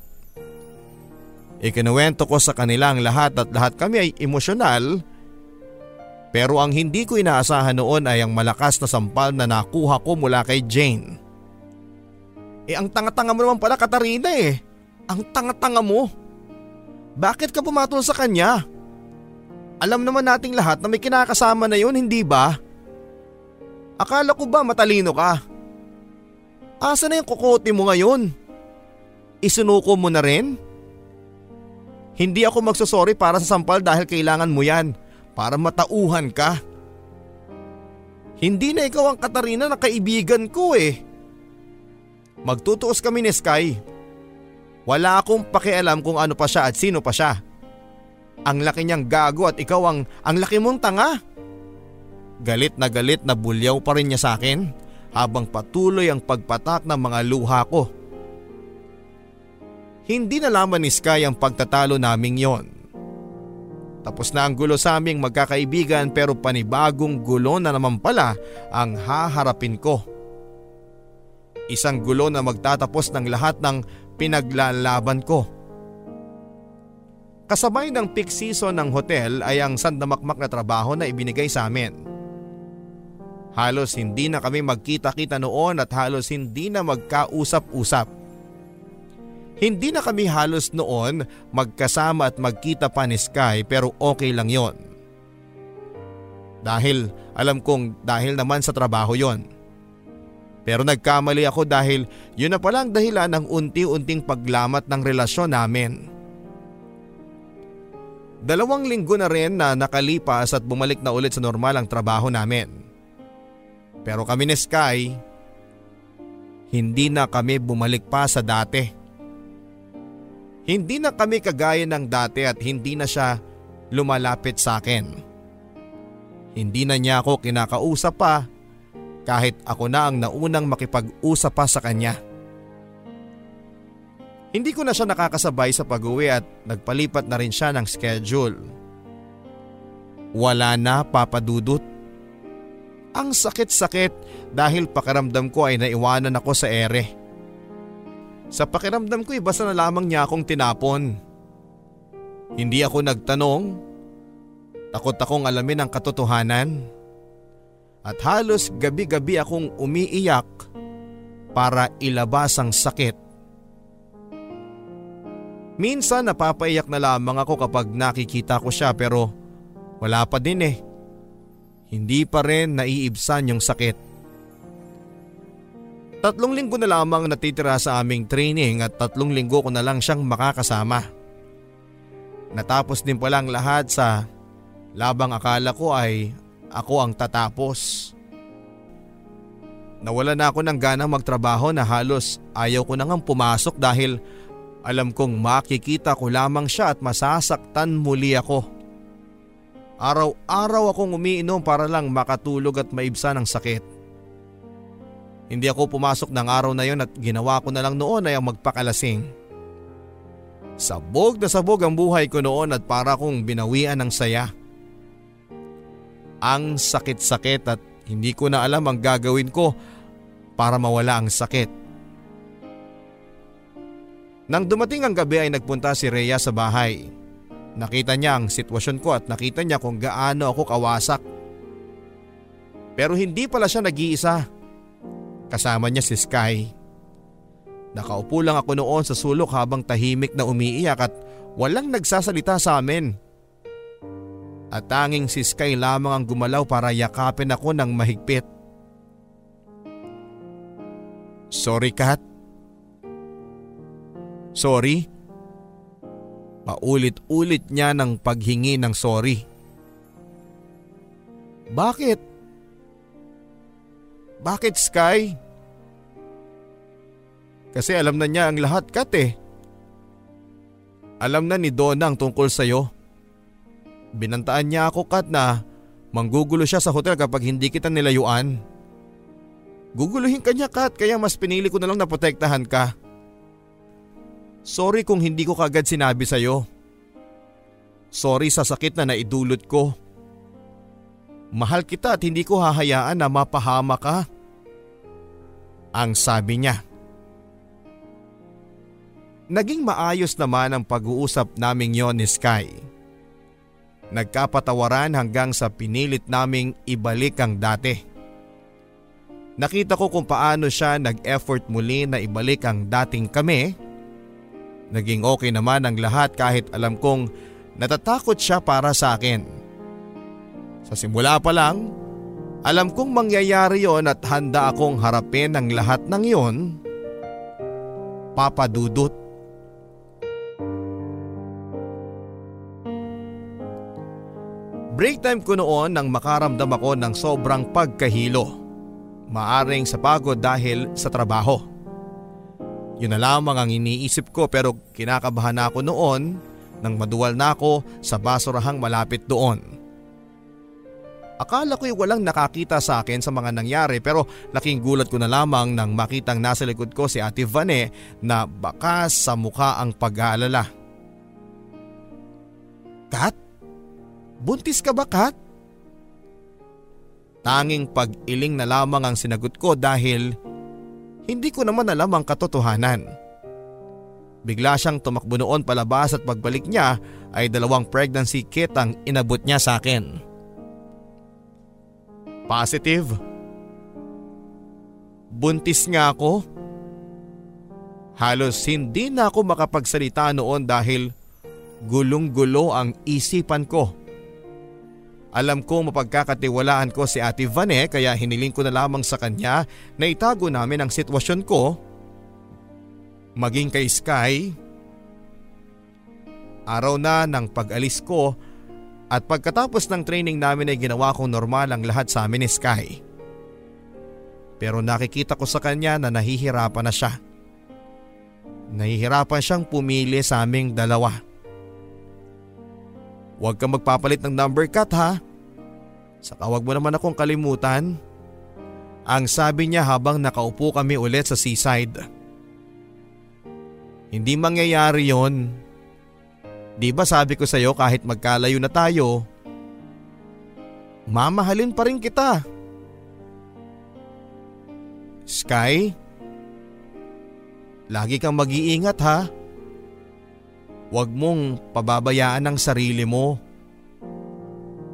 Ikinuwento ko sa kanila ang lahat at lahat kami ay emosyonal Pero ang hindi ko inaasahan noon ay ang malakas na sampal na nakuha ko mula kay Jane. Eh ang tanga-tanga mo naman pala Katarina eh. Ang tanga-tanga mo. Bakit ka pumatol sa kanya? Alam naman nating lahat na may kinakasama na yun, hindi ba? Akala ko ba matalino ka? Asa na yung kukote mo ngayon? Isunuko mo na rin? Hindi ako magsasorry para sa sampal dahil kailangan mo yan para matauhan ka. Hindi na ikaw ang Katarina na kaibigan ko eh. Magtutuos kami ni Sky. Wala akong pakialam kung ano pa siya at sino pa siya. Ang laki niyang gago at ikaw ang, ang laki mong tanga. Galit na galit na bulyaw pa rin niya sa akin habang patuloy ang pagpatak ng mga luha ko. Hindi nalaman ni Sky ang pagtatalo naming yon. Tapos na ang gulo sa aming magkakaibigan pero panibagong gulo na naman pala ang haharapin ko. Isang gulo na magtatapos ng lahat ng pinaglalaban ko. Kasabay ng peak season ng hotel ay ang sandamakmak na trabaho na ibinigay sa amin. Halos hindi na kami magkita-kita noon at halos hindi na magkausap-usap. Hindi na kami halos noon magkasama at magkita pa ni Sky pero okay lang yon. Dahil alam kong dahil naman sa trabaho yon. Pero nagkamali ako dahil yun na palang dahilan ng unti-unting paglamat ng relasyon namin. Dalawang linggo na rin na nakalipas at bumalik na ulit sa normal ang trabaho namin. Pero kami ni Sky, hindi na kami bumalik pa sa dati. Hindi na kami kagaya ng dati at hindi na siya lumalapit sa akin. Hindi na niya ako kinakausap pa kahit ako na ang naunang makipag-usap pa sa kanya. Hindi ko na siya nakakasabay sa pag-uwi at nagpalipat na rin siya ng schedule. Wala na papadudot. Ang sakit-sakit dahil pakiramdam ko ay naiwanan ako sa ere. Sa pakiramdam ko basta na lamang niya akong tinapon. Hindi ako nagtanong. Takot akong alamin ang katotohanan. At halos gabi-gabi akong umiiyak para ilabas ang sakit. Minsan napapaiyak na lamang ako kapag nakikita ko siya pero wala pa din eh. Hindi pa rin naiibsan yung sakit. Tatlong linggo na lamang natitira sa aming training at tatlong linggo ko na lang siyang makakasama. Natapos din pala ang lahat sa labang akala ko ay ako ang tatapos. Nawala na ako ng ganang magtrabaho na halos ayaw ko nang pumasok dahil alam kong makikita ko lamang siya at masasaktan muli ako. Araw-araw akong umiinom para lang makatulog at maibsan ang sakit. Hindi ako pumasok ng araw na yon at ginawa ko na lang noon ay ang magpakalasing. Sabog na sabog ang buhay ko noon at para kong binawian ng saya. Ang sakit-sakit at hindi ko na alam ang gagawin ko para mawala ang sakit. Nang dumating ang gabi ay nagpunta si Rhea sa bahay. Nakita niya ang sitwasyon ko at nakita niya kung gaano ako kawasak. Pero hindi pala siya nag-iisa. Kasama niya si Sky. Nakaupo lang ako noon sa sulok habang tahimik na umiiyak at walang nagsasalita sa amin. At tanging si Sky lamang ang gumalaw para yakapin ako ng mahigpit. Sorry Kat. Sorry. Paulit-ulit niya ng paghingi ng sorry. Bakit? Bakit Sky? Kasi alam na niya ang lahat kat eh. Alam na ni Donna ang tungkol sa'yo. Binantaan niya ako kat na manggugulo siya sa hotel kapag hindi kita nilayuan. Guguluhin ka niya kat kaya mas pinili ko na lang na protektahan ka. Sorry kung hindi ko kagad sinabi sa'yo. Sorry sa sakit na naidulot ko. Mahal kita at hindi ko hahayaan na mapahama ka. Ang sabi niya. Naging maayos naman ang pag-uusap naming yon ni Sky. Nagkapatawaran hanggang sa pinilit naming ibalik ang dati. Nakita ko kung paano siya nag-effort muli na ibalik ang dating kami. Naging okay naman ang lahat kahit alam kong natatakot siya para sa akin. Sa simula pa lang, alam kong mangyayari yon at handa akong harapin ang lahat ng yon. Papadudot. Break time ko noon nang makaramdam ako ng sobrang pagkahilo. Maaring sa pagod dahil sa trabaho. Yun na lamang ang iniisip ko pero kinakabahan ako noon nang maduwal na ako sa basurahang malapit doon. Akala ko'y walang nakakita sa akin sa mga nangyari pero laking gulat ko na lamang nang makitang nasa likod ko si Ate Vane na baka sa mukha ang pag-aalala. Kat? Buntis ka ba Kat? Tanging pag-iling na lamang ang sinagot ko dahil hindi ko naman alam ang katotohanan. Bigla siyang tumakbo noon palabas at pagbalik niya ay dalawang pregnancy kit ang inabot niya sa akin. Positive? Buntis nga ako? Halos hindi na ako makapagsalita noon dahil gulong-gulo ang isipan ko. Alam ko mapagkakatiwalaan ko si Ate Vane kaya hiniling ko na lamang sa kanya na itago namin ang sitwasyon ko. Maging kay Sky. Araw na ng pag-alis ko at pagkatapos ng training namin ay ginawa kong normal ang lahat sa amin ni Sky. Pero nakikita ko sa kanya na nahihirapan na siya. Nahihirapan siyang pumili sa aming dalawa. Huwag kang magpapalit ng number cut ha. Saka huwag mo naman akong kalimutan. Ang sabi niya habang nakaupo kami ulit sa seaside. Hindi mangyayari yon. Di ba sabi ko sa iyo kahit magkalayo na tayo, mamahalin pa rin kita. Sky, lagi kang mag-iingat ha. Huwag mong pababayaan ang sarili mo.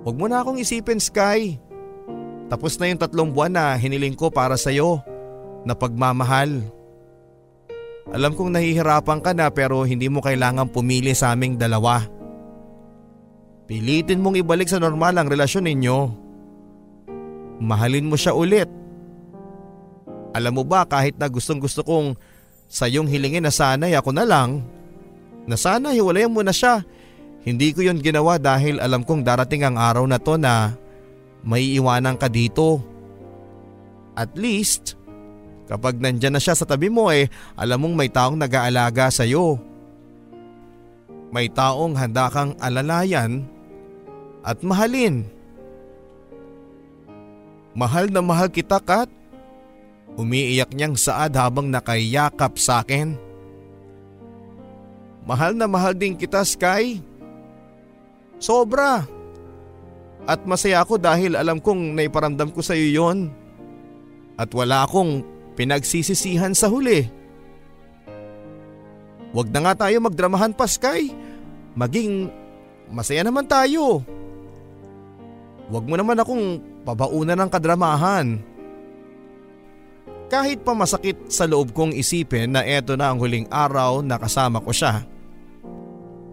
Huwag mo na akong isipin Sky. Tapos na yung tatlong buwan na hiniling ko para sa'yo na pagmamahal. Alam kong nahihirapan ka na pero hindi mo kailangan pumili sa aming dalawa. Pilitin mong ibalik sa normal ang relasyon ninyo. Mahalin mo siya ulit. Alam mo ba kahit na gustong gusto kong sa iyong hilingin na sanay ako na lang, na sana hiwalayan mo na siya. Hindi ko yon ginawa dahil alam kong darating ang araw na to na may iwanan ka dito. At least, kapag nandyan na siya sa tabi mo eh, alam mong may taong nag-aalaga sa iyo. May taong handa kang alalayan at mahalin. Mahal na mahal kita Kat. Umiiyak niyang saad habang nakayakap sa akin. Mahal na mahal din kita Sky. Sobra. At masaya ako dahil alam kong naiparamdam ko sa iyo yon. At wala akong pinagsisisihan sa huli. Huwag na nga tayo magdramahan pa Sky. Maging masaya naman tayo. Huwag mo naman akong pabaunan ng kadramahan. Kahit pa masakit sa loob kong isipin na eto na ang huling araw na kasama ko siya.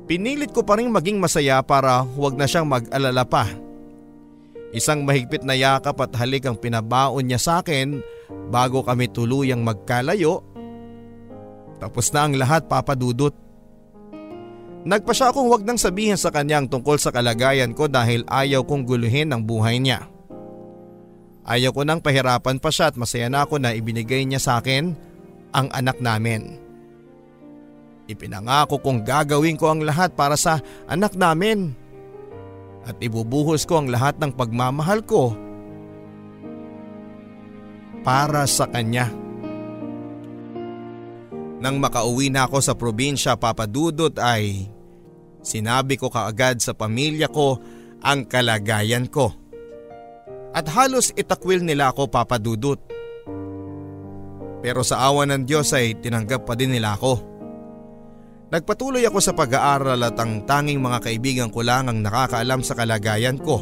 Pinilit ko pa rin maging masaya para huwag na siyang mag-alala pa. Isang mahigpit na yakap at halik ang pinabaon niya sa akin bago kami tuluyang magkalayo. Tapos na ang lahat papadudot. Nagpa siya akong huwag nang sabihin sa kanyang tungkol sa kalagayan ko dahil ayaw kong guluhin ang buhay niya. Ayaw ko nang pahirapan pa siya at masaya na ako na ibinigay niya sa akin ang anak namin. Ipinangako kong gagawin ko ang lahat para sa anak namin. At ibubuhos ko ang lahat ng pagmamahal ko para sa kanya. Nang makauwi na ako sa probinsya papadudot ay sinabi ko kaagad sa pamilya ko ang kalagayan ko. At halos itakwil nila ako papadudot. Pero sa awa ng Diyos ay tinanggap pa din nila ako. Nagpatuloy ako sa pag-aaral at ang tanging mga kaibigan ko lang ang nakakaalam sa kalagayan ko.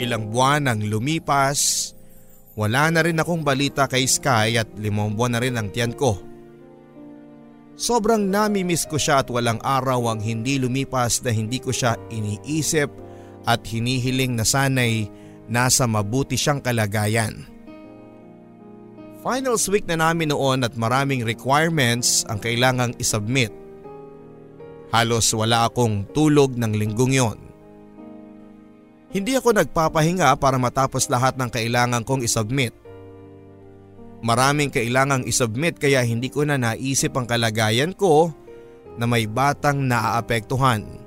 Ilang buwan ang lumipas, wala na rin akong balita kay Sky at limang buwan na rin ang tiyan ko. Sobrang namimiss ko siya at walang araw ang hindi lumipas na hindi ko siya iniisip at hinihiling na sanay nasa mabuti siyang kalagayan. Finals week na namin noon at maraming requirements ang kailangang isubmit. Halos wala akong tulog ng linggong yon. Hindi ako nagpapahinga para matapos lahat ng kailangan kong isubmit. Maraming kailangang isubmit kaya hindi ko na naisip ang kalagayan ko na may batang naaapektuhan.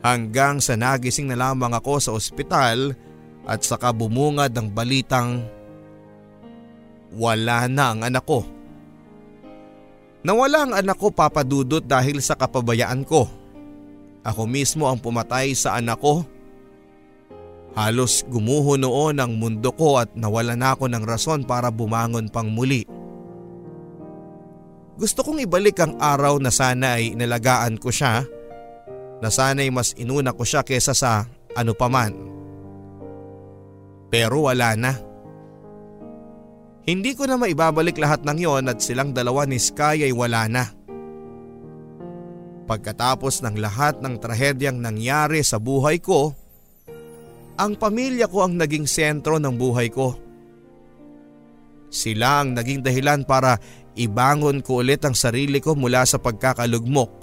Hanggang sa nagising na lamang ako sa ospital at saka bumungad ang balitang wala na ang anak ko. Nawala ang anak ko papadudot dahil sa kapabayaan ko. Ako mismo ang pumatay sa anak ko. Halos gumuho noon ang mundo ko at nawala na ako ng rason para bumangon pang muli. Gusto kong ibalik ang araw na sana ay inalagaan ko siya, na sana ay mas inuna ko siya kesa sa ano paman. Pero wala na. Hindi ko na maibabalik lahat ng yon at silang dalawa ni Sky ay wala na. Pagkatapos ng lahat ng trahedyang nangyari sa buhay ko, ang pamilya ko ang naging sentro ng buhay ko. Sila ang naging dahilan para ibangon ko ulit ang sarili ko mula sa pagkakalugmok.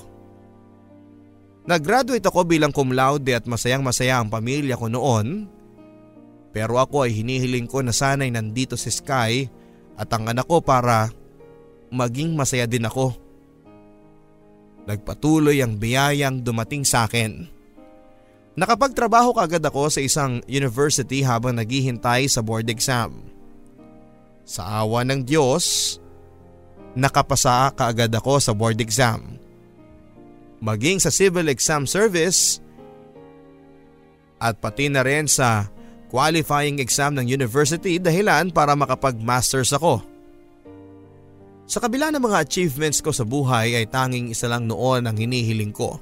Nag-graduate ako bilang cum laude at masayang masaya ang pamilya ko noon pero ako ay hinihiling ko na sana'y nandito si Sky at ang anak ko para maging masaya din ako. Nagpatuloy ang biyayang dumating sa akin. Nakapagtrabaho kaagad ako sa isang university habang naghihintay sa board exam. Sa awa ng Diyos, nakapasa kaagad ako sa board exam. Maging sa civil exam service at pati na rin sa qualifying exam ng university dahilan para makapag-masters ako. Sa kabila ng mga achievements ko sa buhay ay tanging isa lang noon ang hinihiling ko.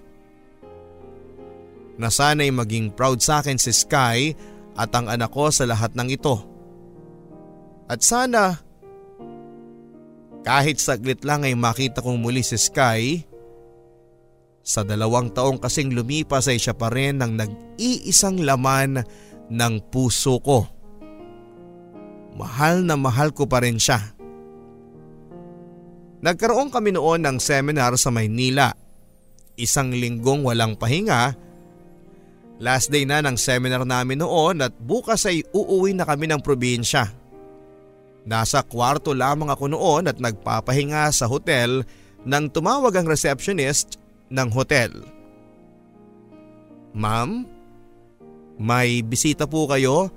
Na sana'y maging proud sa akin si Sky at ang anak ko sa lahat ng ito. At sana kahit saglit lang ay makita kong muli si Sky, sa dalawang taong kasing lumipas ay siya pa rin ang nag-iisang laman ng puso ko. Mahal na mahal ko pa rin siya. Nagkaroon kami noon ng seminar sa Maynila. Isang linggong walang pahinga. Last day na ng seminar namin noon at bukas ay uuwi na kami ng probinsya. Nasa kwarto lamang ako noon at nagpapahinga sa hotel nang tumawag ang receptionist ng hotel. Ma'am, may bisita po kayo?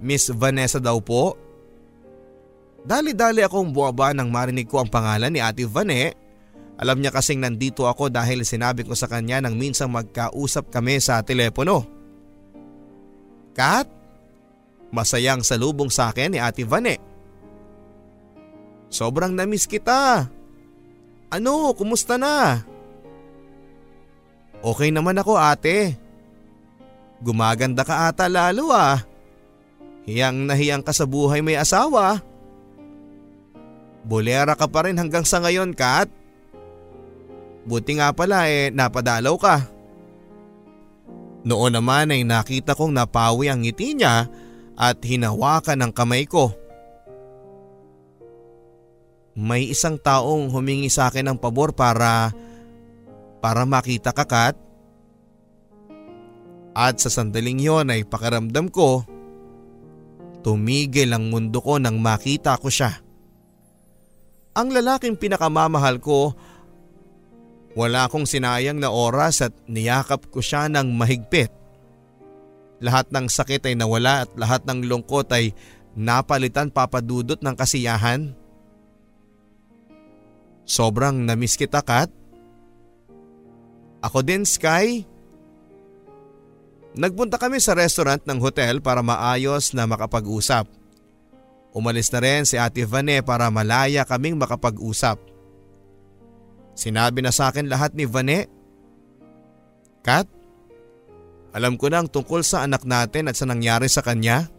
Miss Vanessa daw po? Dali-dali akong buwaba nang marinig ko ang pangalan ni Ate Vane. Alam niya kasing nandito ako dahil sinabi ko sa kanya nang minsang magkausap kami sa telepono. Kat, masayang salubong sa akin ni Ate Vane. Sobrang namiss kita. Ano, kumusta na? Okay naman ako ate. Gumaganda ka ata lalo ah. Hiyang nahiyang ka sa buhay may asawa. Bolera ka pa rin hanggang sa ngayon, Kat. Buti nga pala eh, napadalaw ka. Noon naman ay nakita kong napawi ang ngiti niya at hinawakan ang kamay ko. May isang taong humingi sa akin ng pabor para para makita ka Kat. At sa sandaling yon ay pakaramdam ko, tumigil ang mundo ko nang makita ko siya. Ang lalaking pinakamamahal ko, wala akong sinayang na oras at niyakap ko siya ng mahigpit. Lahat ng sakit ay nawala at lahat ng lungkot ay napalitan papadudot ng kasiyahan. Sobrang namiss kita Kat. Ako din Sky. Nagpunta kami sa restaurant ng hotel para maayos na makapag-usap. Umalis na rin si Ate Vane para malaya kaming makapag-usap. Sinabi na sa akin lahat ni Vane. Kat, alam ko na ang tungkol sa anak natin at sa nangyari sa kanya.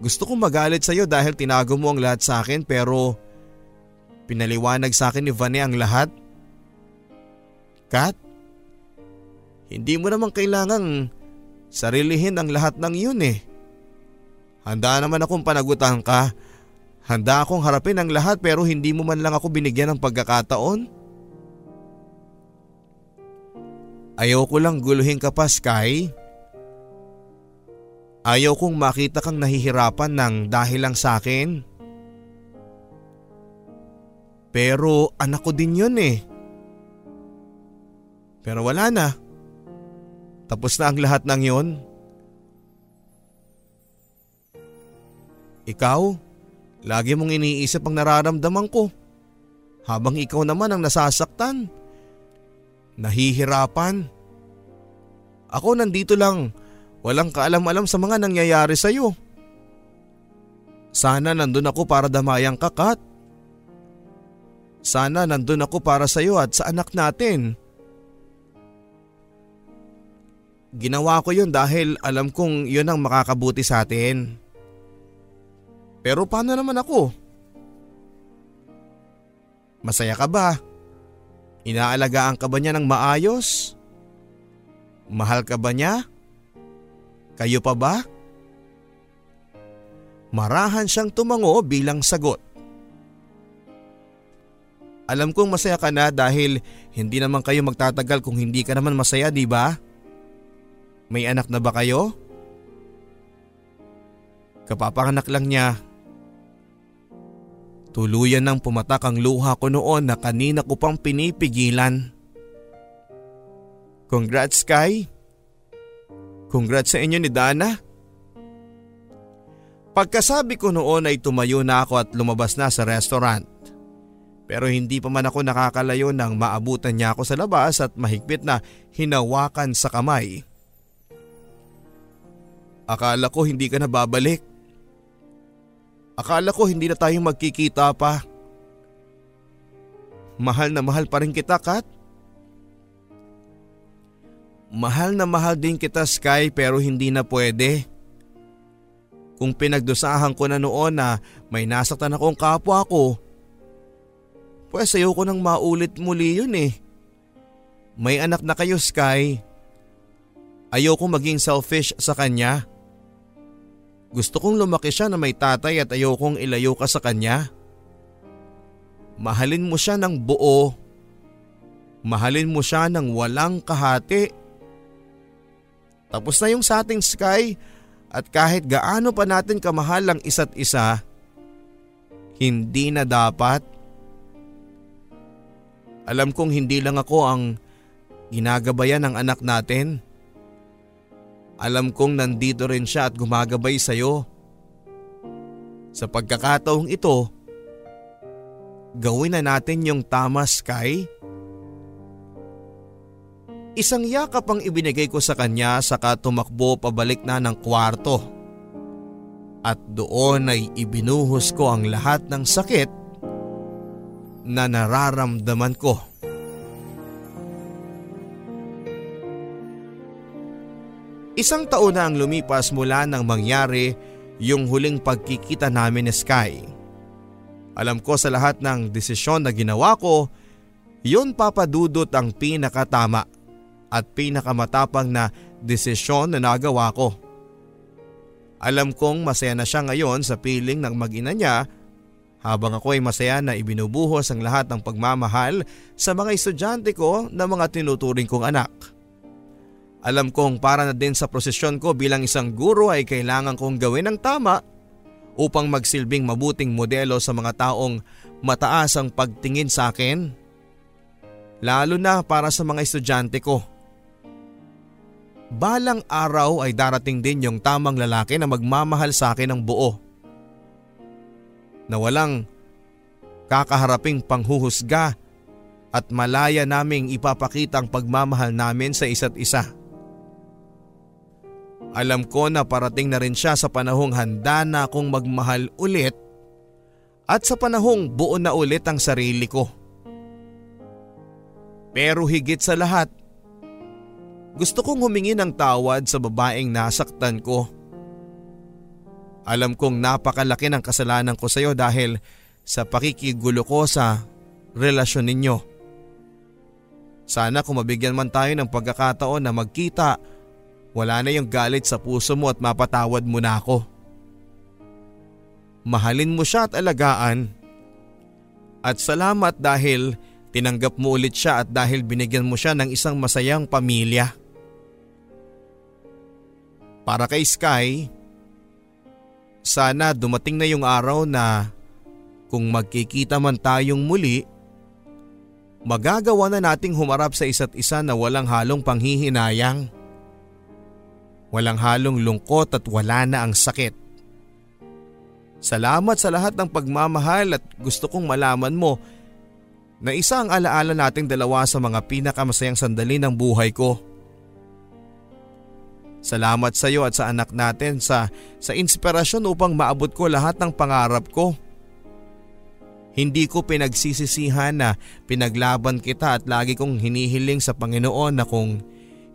Gusto kong magalit sa iyo dahil tinago mo ang lahat sa akin pero pinaliwanag sa akin ni Vane ang lahat. Kat, hindi mo naman kailangang sarilihin ang lahat ng yun eh. Handa naman akong panagutan ka. Handa akong harapin ang lahat pero hindi mo man lang ako binigyan ng pagkakataon. Ayaw ko lang guluhin ka pa, Sky. Ayaw kong makita kang nahihirapan ng dahil lang sa akin. Pero anak ko din yun eh. Pero wala na. Tapos na ang lahat ng yon. Ikaw, lagi mong iniisip ang nararamdaman ko. Habang ikaw naman ang nasasaktan. Nahihirapan. Ako nandito lang Walang kaalam-alam sa mga nangyayari sa iyo. Sana nandun ako para damayang kakat. Sana nandun ako para sa iyo at sa anak natin. Ginawa ko yun dahil alam kong yun ang makakabuti sa atin. Pero paano naman ako? Masaya ka ba? Inaalagaan ka ba niya ng maayos? Mahal ka ba niya? Kayo pa ba? Marahan siyang tumango bilang sagot. Alam kong masaya ka na dahil hindi naman kayo magtatagal kung hindi ka naman masaya, di ba? May anak na ba kayo? Kapapanganak lang niya. Tuluyan nang pumatak ang luha ko noon na kanina ko pang pinipigilan. Congrats, Kai. Congrats sa inyo ni Dana. Pagkasabi ko noon ay tumayo na ako at lumabas na sa restaurant. Pero hindi pa man ako nakakalayo nang maabutan niya ako sa labas at mahigpit na hinawakan sa kamay. Akala ko hindi ka na babalik. Akala ko hindi na tayo magkikita pa. Mahal na mahal pa rin kita, Kat. Mahal na mahal din kita Sky pero hindi na pwede. Kung pinagdusahan ko na noon na may nasaktan akong kapwa ko, pues ayoko nang maulit muli yun eh. May anak na kayo Sky. Ayoko maging selfish sa kanya. Gusto kong lumaki siya na may tatay at ayokong ilayo ka sa kanya. Mahalin mo siya ng buo. Mahalin mo siya ng walang kahati. Tapos na yung sa ating sky at kahit gaano pa natin kamahal ang isa't isa, hindi na dapat. Alam kong hindi lang ako ang ginagabayan ng anak natin. Alam kong nandito rin siya at gumagabay sa'yo. Sa pagkakataong ito, gawin na natin yung tama. Sky Isang yakap ang ibinigay ko sa kanya saka tumakbo pabalik na ng kwarto. At doon ay ibinuhos ko ang lahat ng sakit na nararamdaman ko. Isang taon na ang lumipas mula nang mangyari yung huling pagkikita namin ni Sky. Alam ko sa lahat ng desisyon na ginawa ko, yun papadudot ang pinakatama at pinakamatapang na desisyon na nagawa ko. Alam kong masaya na siya ngayon sa piling ng mag-ina niya habang ako ay masaya na ibinubuhos ang lahat ng pagmamahal sa mga estudyante ko na mga tinuturing kong anak. Alam kong para na din sa prosesyon ko bilang isang guro ay kailangan kong gawin ang tama upang magsilbing mabuting modelo sa mga taong mataas ang pagtingin sa akin. Lalo na para sa mga estudyante ko. Balang araw ay darating din yung tamang lalaki na magmamahal sa akin ng buo. Na walang kakaharaping panghuhusga at malaya naming ipapakita ang pagmamahal namin sa isa't isa. Alam ko na parating na rin siya sa panahong handa na akong magmahal ulit at sa panahong buo na ulit ang sarili ko. Pero higit sa lahat, gusto kong humingi ng tawad sa babaeng nasaktan ko. Alam kong napakalaki ng kasalanan ko sa iyo dahil sa pakikigulo ko sa relasyon ninyo. Sana kung mabigyan man tayo ng pagkakataon na magkita, wala na yung galit sa puso mo at mapatawad mo na ako. Mahalin mo siya at alagaan. At salamat dahil tinanggap mo ulit siya at dahil binigyan mo siya ng isang masayang pamilya. Para kay Sky, sana dumating na yung araw na kung magkikita man tayong muli, magagawa na nating humarap sa isa't isa na walang halong panghihinayang. Walang halong lungkot at wala na ang sakit. Salamat sa lahat ng pagmamahal at gusto kong malaman mo na isa ang alaala nating dalawa sa mga pinakamasayang sandali ng buhay ko. Salamat sa iyo at sa anak natin sa, sa inspirasyon upang maabot ko lahat ng pangarap ko. Hindi ko pinagsisisihan na pinaglaban kita at lagi kong hinihiling sa Panginoon na kung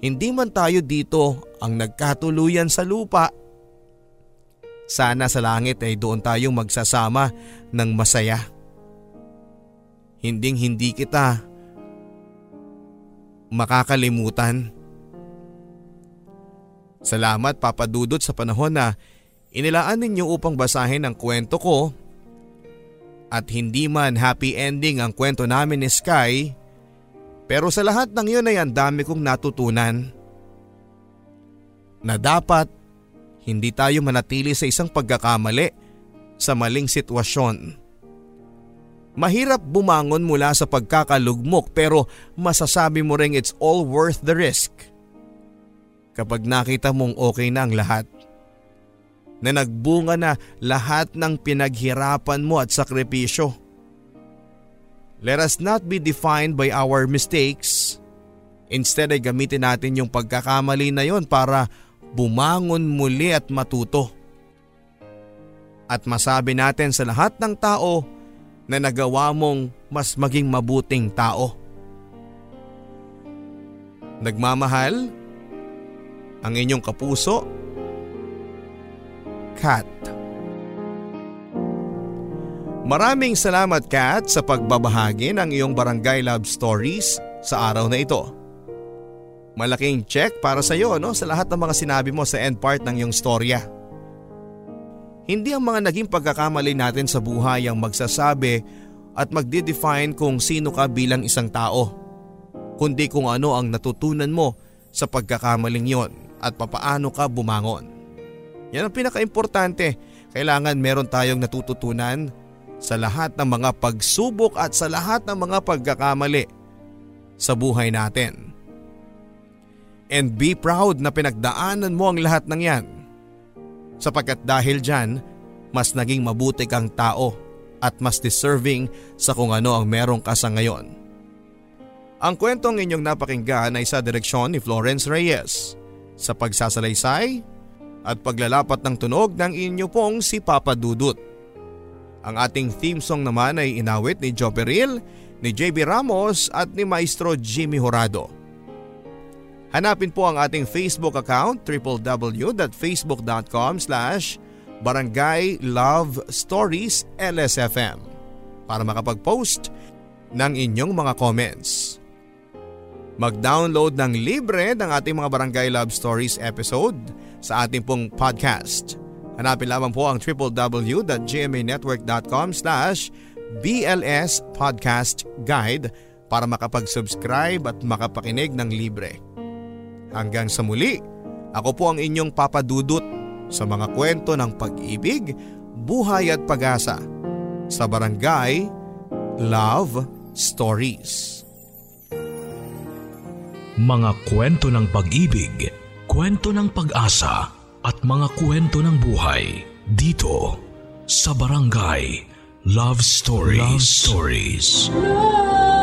hindi man tayo dito ang nagkatuluyan sa lupa sana sa langit ay doon tayong magsasama ng masaya. Hinding hindi kita makakalimutan. Salamat Papa Dudut sa panahon na inilaan ninyo upang basahin ang kwento ko at hindi man happy ending ang kwento namin ni Sky pero sa lahat ng yun ay ang dami kong natutunan na dapat hindi tayo manatili sa isang pagkakamali sa maling sitwasyon. Mahirap bumangon mula sa pagkakalugmok pero masasabi mo ring it's all worth the risk. Kapag nakita mong okay na ang lahat. Na nagbunga na lahat ng pinaghirapan mo at sakripisyo. Let us not be defined by our mistakes. Instead ay gamitin natin yung pagkakamali na yon para bumangon muli at matuto. At masabi natin sa lahat ng tao na nagawa mong mas maging mabuting tao. Nagmamahal ang inyong kapuso, Kat. Maraming salamat Kat sa pagbabahagi ng iyong barangay love stories sa araw na ito. Malaking check para sa iyo no, sa lahat ng mga sinabi mo sa end part ng iyong storya. Hindi ang mga naging pagkakamali natin sa buhay ang magsasabi at magde-define kung sino ka bilang isang tao, kundi kung ano ang natutunan mo sa pagkakamaling yon at papaano ka bumangon. Yan ang pinaka-importante. Kailangan meron tayong natututunan sa lahat ng mga pagsubok at sa lahat ng mga pagkakamali sa buhay natin. And be proud na pinagdaanan mo ang lahat ng yan. Sapagkat dahil dyan, mas naging mabuti kang tao at mas deserving sa kung ano ang meron ka sa ngayon. Ang kwentong inyong napakinggan ay sa direksyon ni Florence Reyes sa pagsasalaysay at paglalapat ng tunog ng inyo pong si Papa Dudut. Ang ating theme song naman ay inawit ni Joe Peril, ni JB Ramos at ni Maestro Jimmy Horado. Hanapin po ang ating Facebook account www.facebook.com slash Barangay Love Stories LSFM para makapag-post ng inyong mga comments. Mag-download ng libre ng ating mga Barangay Love Stories episode sa ating pong podcast. Hanapin lamang po ang www.gmanetwork.com slash BLS Podcast Guide para makapag-subscribe at makapakinig ng libre. Hanggang sa muli, ako po ang inyong papadudot sa mga kwento ng pag-ibig, buhay at pag-asa sa Barangay Love Stories.
Mga kwento ng pag-ibig, kwento ng pag-asa at mga kwento ng buhay dito sa Barangay Love Stories. Love Stories.
Love